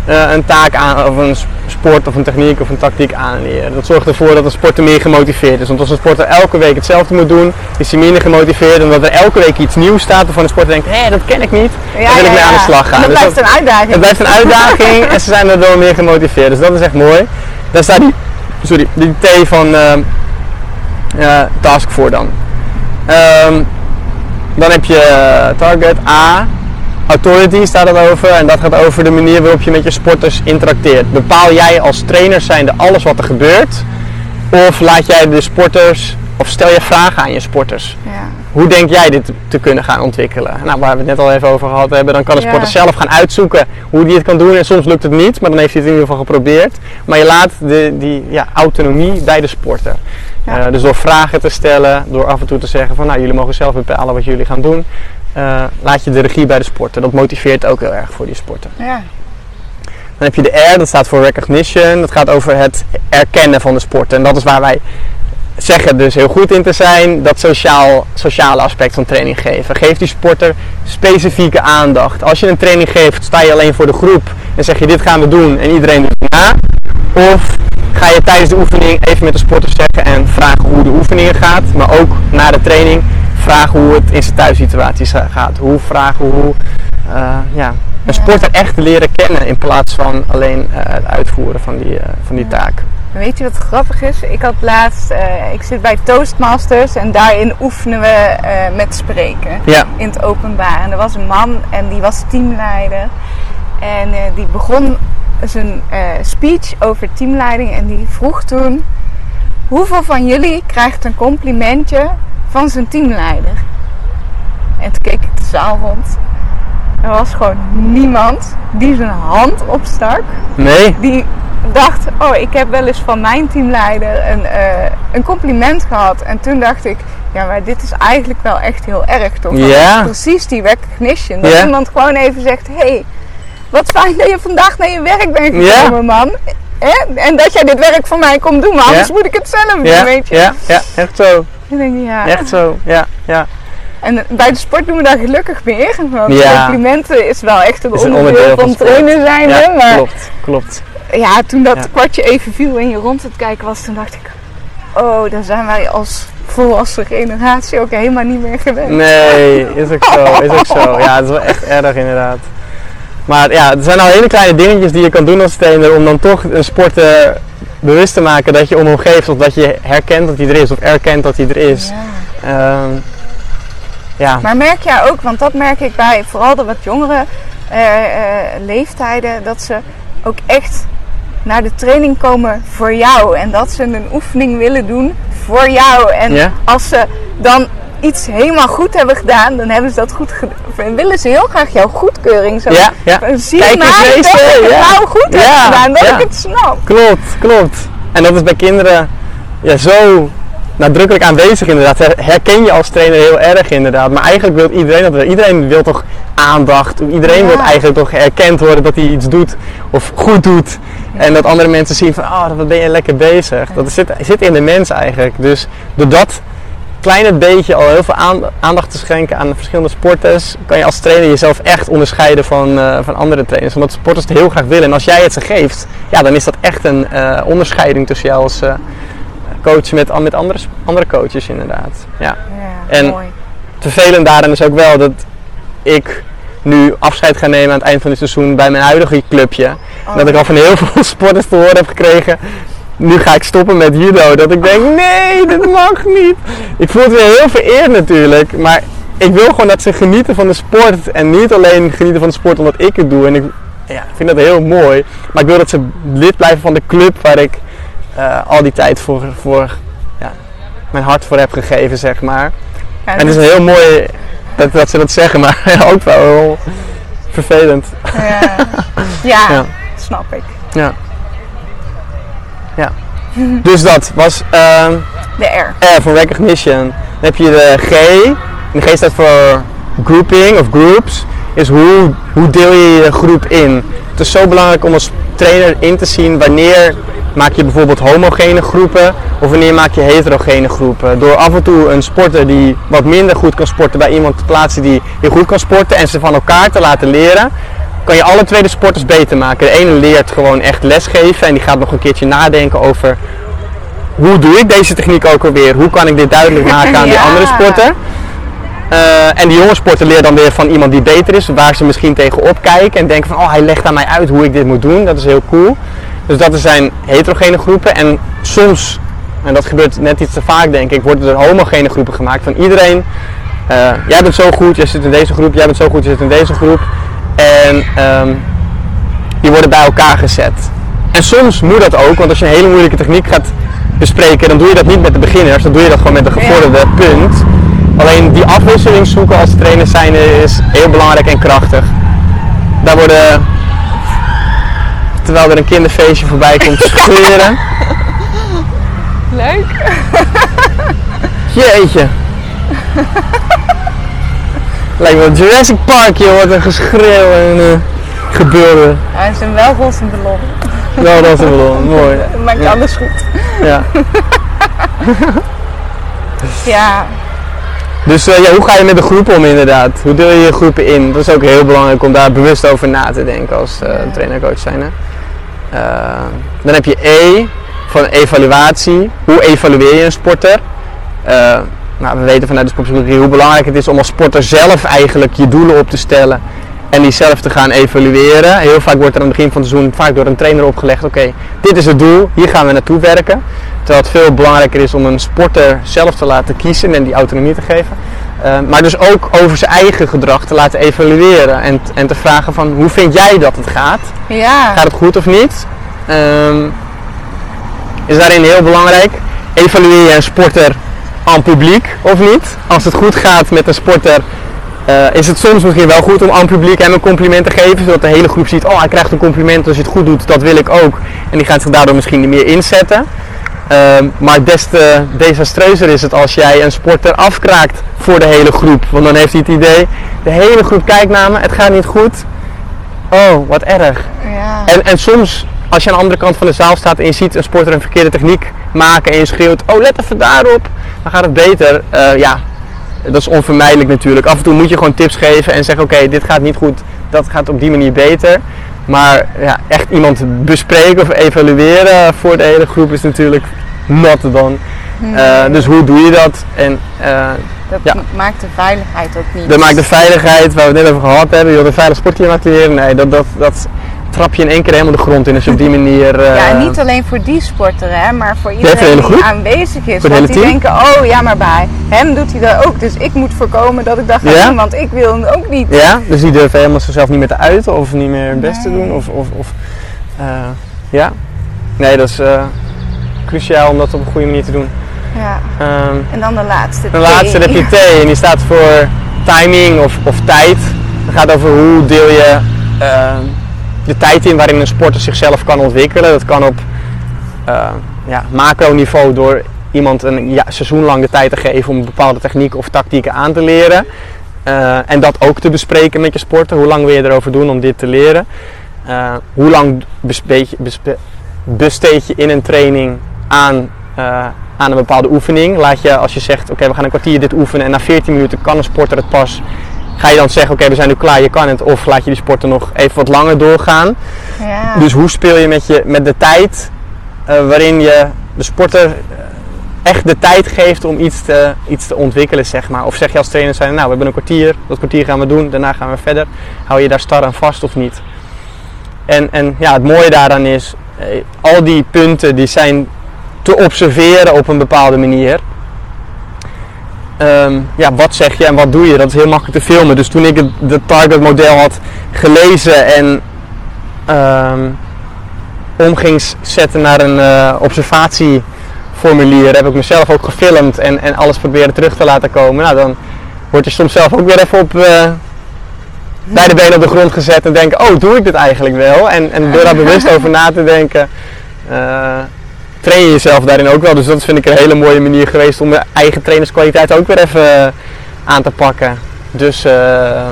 eh, een taak aan, of een sport of een techniek of een tactiek aanleren. Dat zorgt ervoor dat een sporter meer gemotiveerd is. Want als een sporter elke week hetzelfde moet doen, is hij minder gemotiveerd. Omdat er elke week iets nieuws staat waarvan de sporter denkt, hé, dat ken ik niet. Ja, Daar wil ik ja, mee aan de slag gaan. En dat Dus blijft een uitdaging. Het blijft een uitdaging en ze zijn daardoor meer gemotiveerd. Dus dat is echt mooi. Daar staat die, sorry, die T van eh, task voor dan. Ehm, dan heb je eh, target A. Authority staat het over en dat gaat over de manier waarop je met je sporters interacteert. Bepaal jij als trainer zijnde alles wat er gebeurt? Of laat jij de sporters, of stel je vragen aan je sporters? Ja. Hoe denk jij dit te kunnen gaan ontwikkelen? Nou, waar we het net al even over gehad hebben, dan kan de Ja. sporter zelf gaan uitzoeken hoe hij het kan doen. En soms lukt het niet, maar dan heeft hij het in ieder geval geprobeerd. Maar je laat de, die ja, autonomie bij de sporter. Ja. Eh, dus door vragen te stellen, door af en toe te zeggen van nou, jullie mogen zelf bepalen wat jullie gaan doen. Eh, laat je de regie bij de sporter. Dat motiveert ook heel erg voor die sporter. Ja. Dan heb je de R, dat staat voor recognition. Dat gaat over het erkennen van de sporten. En dat is waar wij zeggen dus heel goed in te zijn. Dat sociaal, sociale aspect van training geven. Geef die sporter specifieke aandacht. Als je een training geeft, sta je alleen voor de groep. En zeg je dit gaan we doen en iedereen doet het na. Of ga je tijdens de oefening even met de sporter zeggen en vragen hoe de oefeningen gaat. Maar ook na de training vragen hoe het in zijn thuissituaties gaat. Hoe vragen hoe uh, ja, een sporter echt leren kennen in plaats van alleen uh, het uitvoeren van die, uh, van die taak. Weet je wat grappig is? Ik had laatst, ik zit bij Toastmasters en daarin oefenen we met spreken ja. in het openbaar. En er was een man en die was teamleider en die begon zijn speech over teamleiding en die vroeg toen: hoeveel van jullie krijgt een complimentje van zijn teamleider? En toen keek ik de zaal rond er was gewoon niemand die zijn hand opstak. Nee. Die dacht, oh, ik heb wel eens van mijn teamleider een, uh, een compliment gehad. En toen dacht ik, ja, maar dit is eigenlijk wel echt heel erg, toch? Ja. Precies die recognition. Dat Ja. iemand gewoon even zegt, hé, hey, wat fijn dat je vandaag naar je werk bent gekomen, man. Hè? En dat jij dit werk voor mij komt doen, maar anders moet ik het zelf doen, weet je. ja, ja, echt zo. Ik denk, ja. Echt zo, ja, ja. En bij de sport doen we daar gelukkig meer. Want Ja. complimenten is wel echt een Is onderdeel, onderdeel van van trainen zijn. Ja, hè, maar klopt, klopt. ja, toen dat Ja. kwartje even viel en je rond het kijken was, toen dacht ik... Oh, daar zijn wij als volwassen generatie ook helemaal niet meer gewend. Nee, is ook zo, is ook zo. Ja, het is wel echt erg inderdaad. Maar ja, er zijn al hele kleine dingetjes die je kan doen als trainer om dan toch een sporter bewust te maken dat je om hem geeft of dat je herkent dat hij er is of erkent dat hij er is. Ja. Ehm, ja, Maar merk jij ook, want dat merk ik bij vooral de wat jongere eh, eh, leeftijden, dat ze ook echt naar de training komen voor jou. En dat ze een oefening willen doen voor jou. En Ja. als ze dan iets helemaal goed hebben gedaan, dan hebben ze dat goed gedaan. Willen ze heel graag jouw goedkeuring. Zo. Ja, ja. Zie Kijk je eens maar dat ik het nou goed heb gedaan, dat ik het snap. klopt, klopt. En dat is bij kinderen ja, zo nadrukkelijk aanwezig inderdaad. Her- Herken je als trainer heel erg inderdaad. Maar eigenlijk wil iedereen dat. Iedereen wil toch aandacht. Iedereen Ja. wil eigenlijk toch erkend worden dat hij iets doet of goed doet. En dat andere mensen zien van, oh, wat ben je lekker bezig. Dat zit, zit in de mens eigenlijk. Dus door dat kleine beetje al heel veel aan- aandacht te schenken aan verschillende sporters, kan je als trainer jezelf echt onderscheiden van, eh, van andere trainers. Omdat sporters het heel graag willen. En als jij het ze geeft, ja, dan is dat echt een eh, onderscheiding tussen jou als eh, coach met, met andere, andere coaches inderdaad. Ja. Ja, En- mooi. Vervelend daarin is ook wel dat ik nu afscheid ga nemen aan het eind van het seizoen bij mijn huidige clubje. Oh. Dat ik al van heel veel sporters te horen heb gekregen. Nu ga ik stoppen met judo. Dat ik denk, nee, dit mag niet. Ik voel het weer heel vereerd natuurlijk. Maar ik wil gewoon dat ze genieten van de sport. En niet alleen genieten van de sport omdat ik het doe. En ik ja, vind dat heel mooi. Maar ik wil dat ze lid blijven van de club waar ik eh, al die tijd voor, voor ja, mijn hart voor heb gegeven, zeg maar. Ja, En het is heel mooi dat, dat ze dat zeggen, maar ook wel heel vervelend. ja. ja, Ja. snap ik. Ja. Ja. Dus dat was ehm, De R. R voor recognition. Dan heb je de G. En de G staat voor grouping of groups. Is hoe, hoe deel je je groep in? Het is zo belangrijk om als trainer in te zien wanneer maak je bijvoorbeeld homogene groepen of wanneer maak je heterogene groepen. Door af en toe een sporter die wat minder goed kan sporten bij iemand te plaatsen die heel goed kan sporten en ze van elkaar te laten leren, kan je alle twee de sporters beter maken. De ene leert gewoon echt lesgeven en die gaat nog een keertje nadenken over hoe doe ik deze techniek ook alweer? Hoe kan ik dit duidelijk maken aan die andere sporter? Eh, en die jonge sporter leert dan weer van iemand die beter is, waar ze misschien tegenop kijken en denken van oh hij legt aan mij uit hoe ik dit moet doen. Dat is heel cool. Dus dat zijn heterogene groepen en soms, en dat gebeurt net iets te vaak denk ik, worden er homogene groepen gemaakt van iedereen. eh, jij bent zo goed, jij zit in deze groep, jij bent zo goed, je zit in deze groep. En ehm, die worden bij elkaar gezet. En soms moet dat ook, want als je een hele moeilijke techniek gaat bespreken, dan doe je dat niet met de beginners, dan doe je dat gewoon met de gevorderde punt. Alleen die afwisseling zoeken als trainer zijn is heel belangrijk en krachtig. Daar worden, terwijl er een kinderfeestje voorbij komt, scheuren. Leuk. Jeetje. Lijkt wel Jurassic Park, joh, wat een geschreeuw. En, eh, gebeurde. Hij is een wel roze ballon. Wel, een ballon. Mooi. Maakt Ja. alles goed. Ja. Ja, Dus eh, ja, hoe ga je met de groep om inderdaad? Hoe deel je je groepen in? Dat is ook heel belangrijk om daar bewust over na te denken als Ja. trainer-coach zijn. Hè? Dan heb je E van evaluatie. Hoe evalueer je een sporter? Nou, we weten vanuit de sportpsychologie hoe belangrijk het is om als sporter zelf eigenlijk je doelen op te stellen en die zelf te gaan evalueren. Heel vaak wordt er aan het begin van het seizoen vaak door een trainer opgelegd: oké, dit is het doel, hier gaan we naartoe werken. Terwijl het veel belangrijker is om een sporter zelf te laten kiezen en die autonomie te geven. Eh, maar dus ook over zijn eigen gedrag te laten evalueren en, en te vragen van hoe vind jij dat het gaat? ja. Gaat het goed of niet? Ehm, is daarin heel belangrijk. Evalueer je een sporter aan publiek of niet? Als het goed gaat met een sporter, eh, is het soms misschien wel goed om aan publiek hem een compliment te geven, zodat de hele groep ziet, oh hij krijgt een compliment als je het goed doet, dat wil ik ook. En die gaat zich daardoor misschien niet meer inzetten. Ehm, maar des te desastreuzer is het als jij een sporter afkraakt voor de hele groep. Want dan heeft hij het idee, de hele groep kijkt naar me, het gaat niet goed. Oh, wat erg. ja. En, en soms, als je aan de andere kant van de zaal staat en je ziet een sporter een verkeerde techniek maken en je schreeuwt, oh let even daarop, dan gaat het beter. Eh, ja, dat is onvermijdelijk natuurlijk. Af en toe moet je gewoon tips geven en zeggen, oké, dit gaat niet goed, dat gaat op die manier beter. Maar ja, echt iemand bespreken of evalueren voor de hele groep is natuurlijk not dan. Eh, dus hoe doe je dat? En eh, dat ja. maakt de veiligheid ook niet. dat maakt de veiligheid, waar we het net over gehad hebben, je wil een veilig sportklimaat leren. Nee, dat, dat, dat trap je in één keer helemaal de grond in je op die manier... eh, Ja, en niet alleen voor die sporter, hè, maar voor iedereen die aanwezig is. Want die team? denken, oh ja, maar bij hem doet hij dat ook. Dus ik moet voorkomen dat ik dat ga Ja? doen, want ik wil hem ook niet. Ja, dus die durven helemaal zichzelf niet meer te uiten of niet meer hun best te doen. Of, of, of, eh, ja, nee, dat is eh, cruciaal om dat op een goede manier te doen. Ja. Ehm, En dan de laatste. de laatste, de heb je T en die staat voor timing of, of tijd. Het gaat over hoe deel je ehm, de tijd in waarin een sporter zichzelf kan ontwikkelen. Dat kan op eh, ja, macro-niveau door iemand een ja, seizoen lang de tijd te geven om bepaalde technieken of tactieken aan te leren. Eh, en dat ook te bespreken met je sporter. Hoe lang wil je erover doen om dit te leren? Eh, hoe lang besteed je in een training aan, aan een bepaalde oefening? Laat je, als je zegt, oké, we gaan een kwartier dit oefenen en na 14 minuten kan een sporter het pas. Ga je dan zeggen, oké, we zijn nu klaar, je kan het. Of laat je die sporter nog even wat langer doorgaan? Ja. Dus hoe speel je met, je, met de tijd eh, waarin je de sporter eh, echt de tijd geeft om iets te, iets te ontwikkelen, zeg maar. Of zeg je als trainer zijn, nou, we hebben een kwartier, dat kwartier gaan we doen, daarna gaan we verder. Hou je daar star aan vast of niet? En, en ja, het mooie daaraan is, eh, al die punten die zijn te observeren op een bepaalde manier. Ehm, ja, wat zeg je en wat doe je? Dat is heel makkelijk te filmen. Dus toen ik het de target model had gelezen en ehm, om ging zetten naar een eh, observatieformulier, heb ik mezelf ook gefilmd en, en alles proberen terug te laten komen. Nou, dan word je soms zelf ook weer even op eh, beide benen op de grond gezet en denken, oh, doe ik dit eigenlijk wel? En, en door daar bewust over na te denken, eh, train je jezelf daarin ook wel. Dus dat vind ik een hele mooie manier geweest om mijn eigen trainerskwaliteit ook weer even eh, aan te pakken. Dus eh, eh,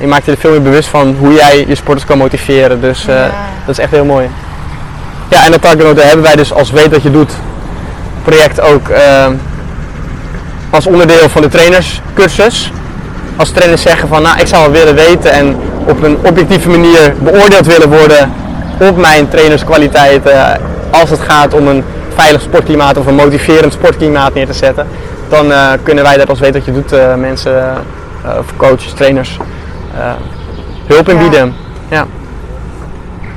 je maakt je er veel meer bewust van hoe jij je sporters kan motiveren. Dus Ja. dat is echt heel mooi. Ja, en dat targetmodel hebben wij dus als Weet Wat Je Doet project ook als onderdeel van de trainerscursus. Als trainers zeggen van nou ik zou wel willen weten en op een objectieve manier beoordeeld willen worden op mijn trainerskwaliteiten als het gaat om een veilig sportklimaat of een motiverend sportklimaat neer te zetten. Dan eh, kunnen wij dat als Weet Wat Je Doet eh, mensen, eh, of coaches, trainers, hulp in Ja. bieden. Ja.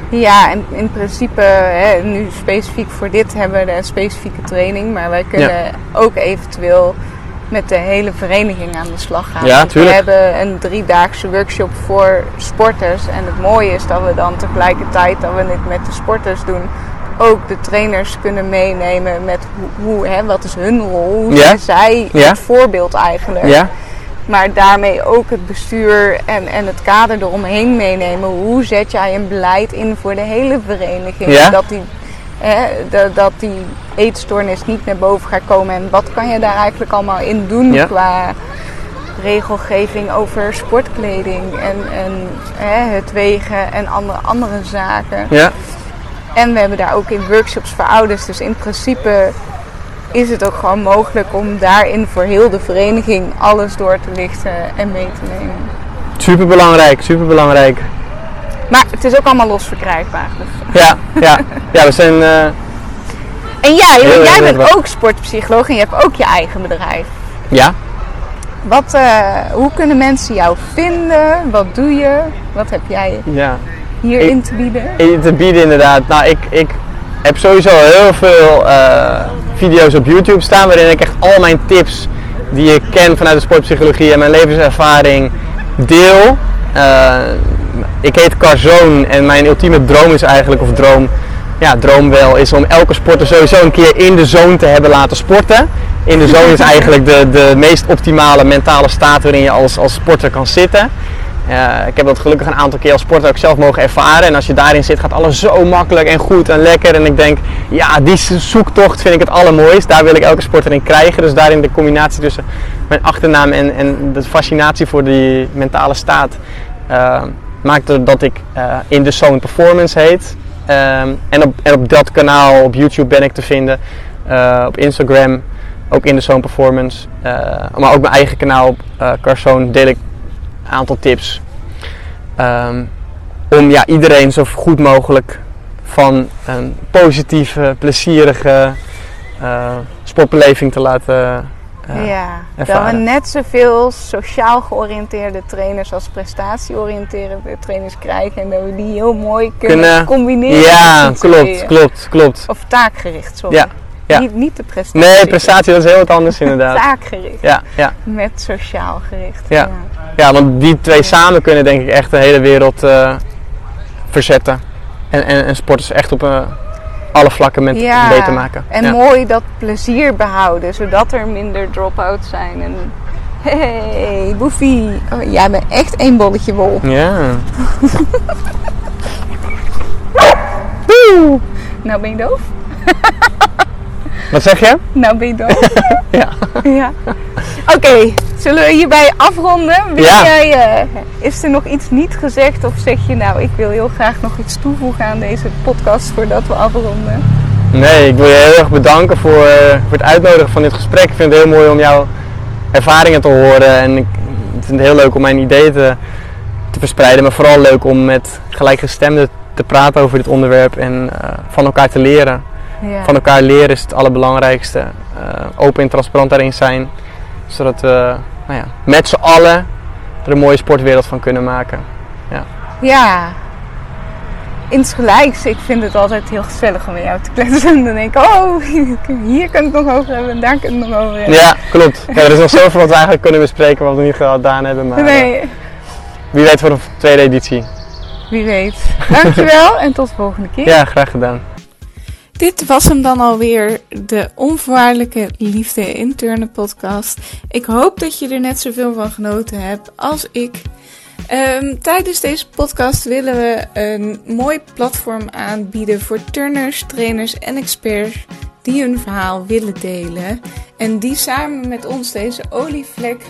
Ja, in, in principe, hè, nu specifiek voor dit hebben we een specifieke training, maar wij kunnen ook eventueel met de hele vereniging aan de slag gaan. Ja, we hebben een driedaagse workshop voor sporters en het mooie is dat we dan tegelijkertijd dat we het met de sporters doen, ook de trainers kunnen meenemen met hoe, hoe hè, wat is hun rol, hoe Ja. zijn zij Ja. het voorbeeld eigenlijk. Ja? Maar daarmee ook het bestuur en, en het kader eromheen meenemen. Hoe zet jij een beleid in voor de hele vereniging? Dat, die, hè, dat, dat die eetstoornis niet naar boven gaat komen. En wat kan je daar eigenlijk allemaal in doen qua regelgeving over sportkleding en, en hè, het wegen en andere, andere zaken. Ja. En we hebben daar ook in workshops voor ouders. Dus in principe is het ook gewoon mogelijk om daarin voor heel de vereniging alles door te lichten en mee te nemen. Super belangrijk, super belangrijk. Maar het is ook allemaal los verkrijgbaar. Dus. Ja, ja. ja we zijn. eh, En ja, jij erg bent ook sportpsycholoog en je hebt ook je eigen bedrijf. ja, Wat, eh, hoe kunnen mensen jou vinden? Wat doe je? Wat heb jij ja. Hierin te bieden? In te bieden inderdaad. Nou, ik, ik heb sowieso heel veel eh, video's op YouTube staan waarin ik echt al mijn tips die ik ken vanuit de sportpsychologie en mijn levenservaring deel. Eh, ik heet Carzoon en mijn ultieme droom is eigenlijk, of droom, ja, droom wel, is om elke sporter sowieso een keer in de zone te hebben laten sporten. In de zone is eigenlijk de, de meest optimale mentale staat waarin je als, als sporter kan zitten. Ik heb dat gelukkig een aantal keer als sporter ook zelf mogen ervaren. En als je daarin zit, gaat alles zo makkelijk en goed en lekker. En ik denk, ja, die zoektocht vind ik het allermooist. Daar wil ik elke sporter in krijgen. Dus daarin de combinatie tussen mijn achternaam en, en de fascinatie voor die mentale staat. eh, maakt er dat ik eh, in de zone performance heet. Ehm, en, op, en op dat kanaal, op YouTube ben ik te vinden. Eh, op Instagram, ook in de zone performance. Maar ook mijn eigen kanaal op Carzoon deel ik aantal tips. Ehm, om ja, iedereen zo goed mogelijk van een positieve, plezierige eh, sportbeleving te laten eh, ja, dat we ervaren. net zoveel sociaal georiënteerde trainers als prestatieoriënteerde trainers krijgen. En dat we die heel mooi kunnen, Kunnen- combineren. Ja, klopt, klopt, klopt. Of taakgericht, sorry. Ja, ja. Niet, niet de prestatie. Nee, prestatie dat is heel wat anders inderdaad. Taakgericht. Ja, ja. Met sociaal gericht. Ja. ja, want die twee samen kunnen denk ik echt de hele wereld eh, verzetten. En, en, en sporters echt op eh, alle vlakken met Ja, beter maken. En mooi dat plezier behouden, zodat er minder drop-outs zijn. En hey, Boefie, oh, jij bent echt één bolletje wol. Ja. Nou ben je doof? Wat zeg je? Nou ben je doof? Ja. ja. Oké, zullen we hierbij afronden? Wil Ja. jij, eh, is er nog iets niet gezegd of zeg je nou, ik wil heel graag nog iets toevoegen aan deze podcast voordat we afronden? Nee, ik wil je heel erg bedanken voor, eh, voor het uitnodigen van dit gesprek. Ik vind het heel mooi om jouw ervaringen te horen. En ik vind het heel leuk om mijn ideeën te, te verspreiden. Maar vooral leuk om met gelijkgestemden te praten over dit onderwerp en eh, van elkaar te leren. Ja. Van elkaar leren is het allerbelangrijkste. Eh, open en transparant daarin zijn. Zodat we nou ja, met z'n allen er een mooie sportwereld van kunnen maken. Ja. Insgelijks, ik vind het altijd heel gezellig om met jou te kletsen. En dan denk ik, oh, hier kan ik het nog over hebben en daar kan ik het nog over hebben. Ja, klopt. Ja, er is nog zoveel wat we eigenlijk kunnen bespreken wat we niet gedaan hebben. Maar eh, Nee, wie weet voor een tweede editie. wie weet. Dankjewel en tot de volgende keer. Ja, graag gedaan. Dit was hem dan alweer, de Onvoorwaardelijke Liefde Interne podcast. Ik hoop dat je er net zoveel van genoten hebt als ik. Ehm, tijdens deze podcast willen we een mooi platform aanbieden voor turners, trainers en experts die hun verhaal willen delen. En die samen met ons deze olievlek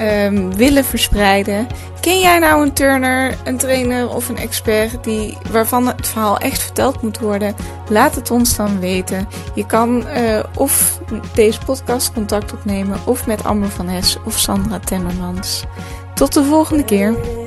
ehm, willen verspreiden. Ken jij nou een turner, een trainer of een expert die, waarvan het verhaal echt verteld moet worden? Laat het ons dan weten. Je kan eh, of deze podcast contact opnemen of met Amber van Hes of Sandra Temmermans. Tot de volgende keer.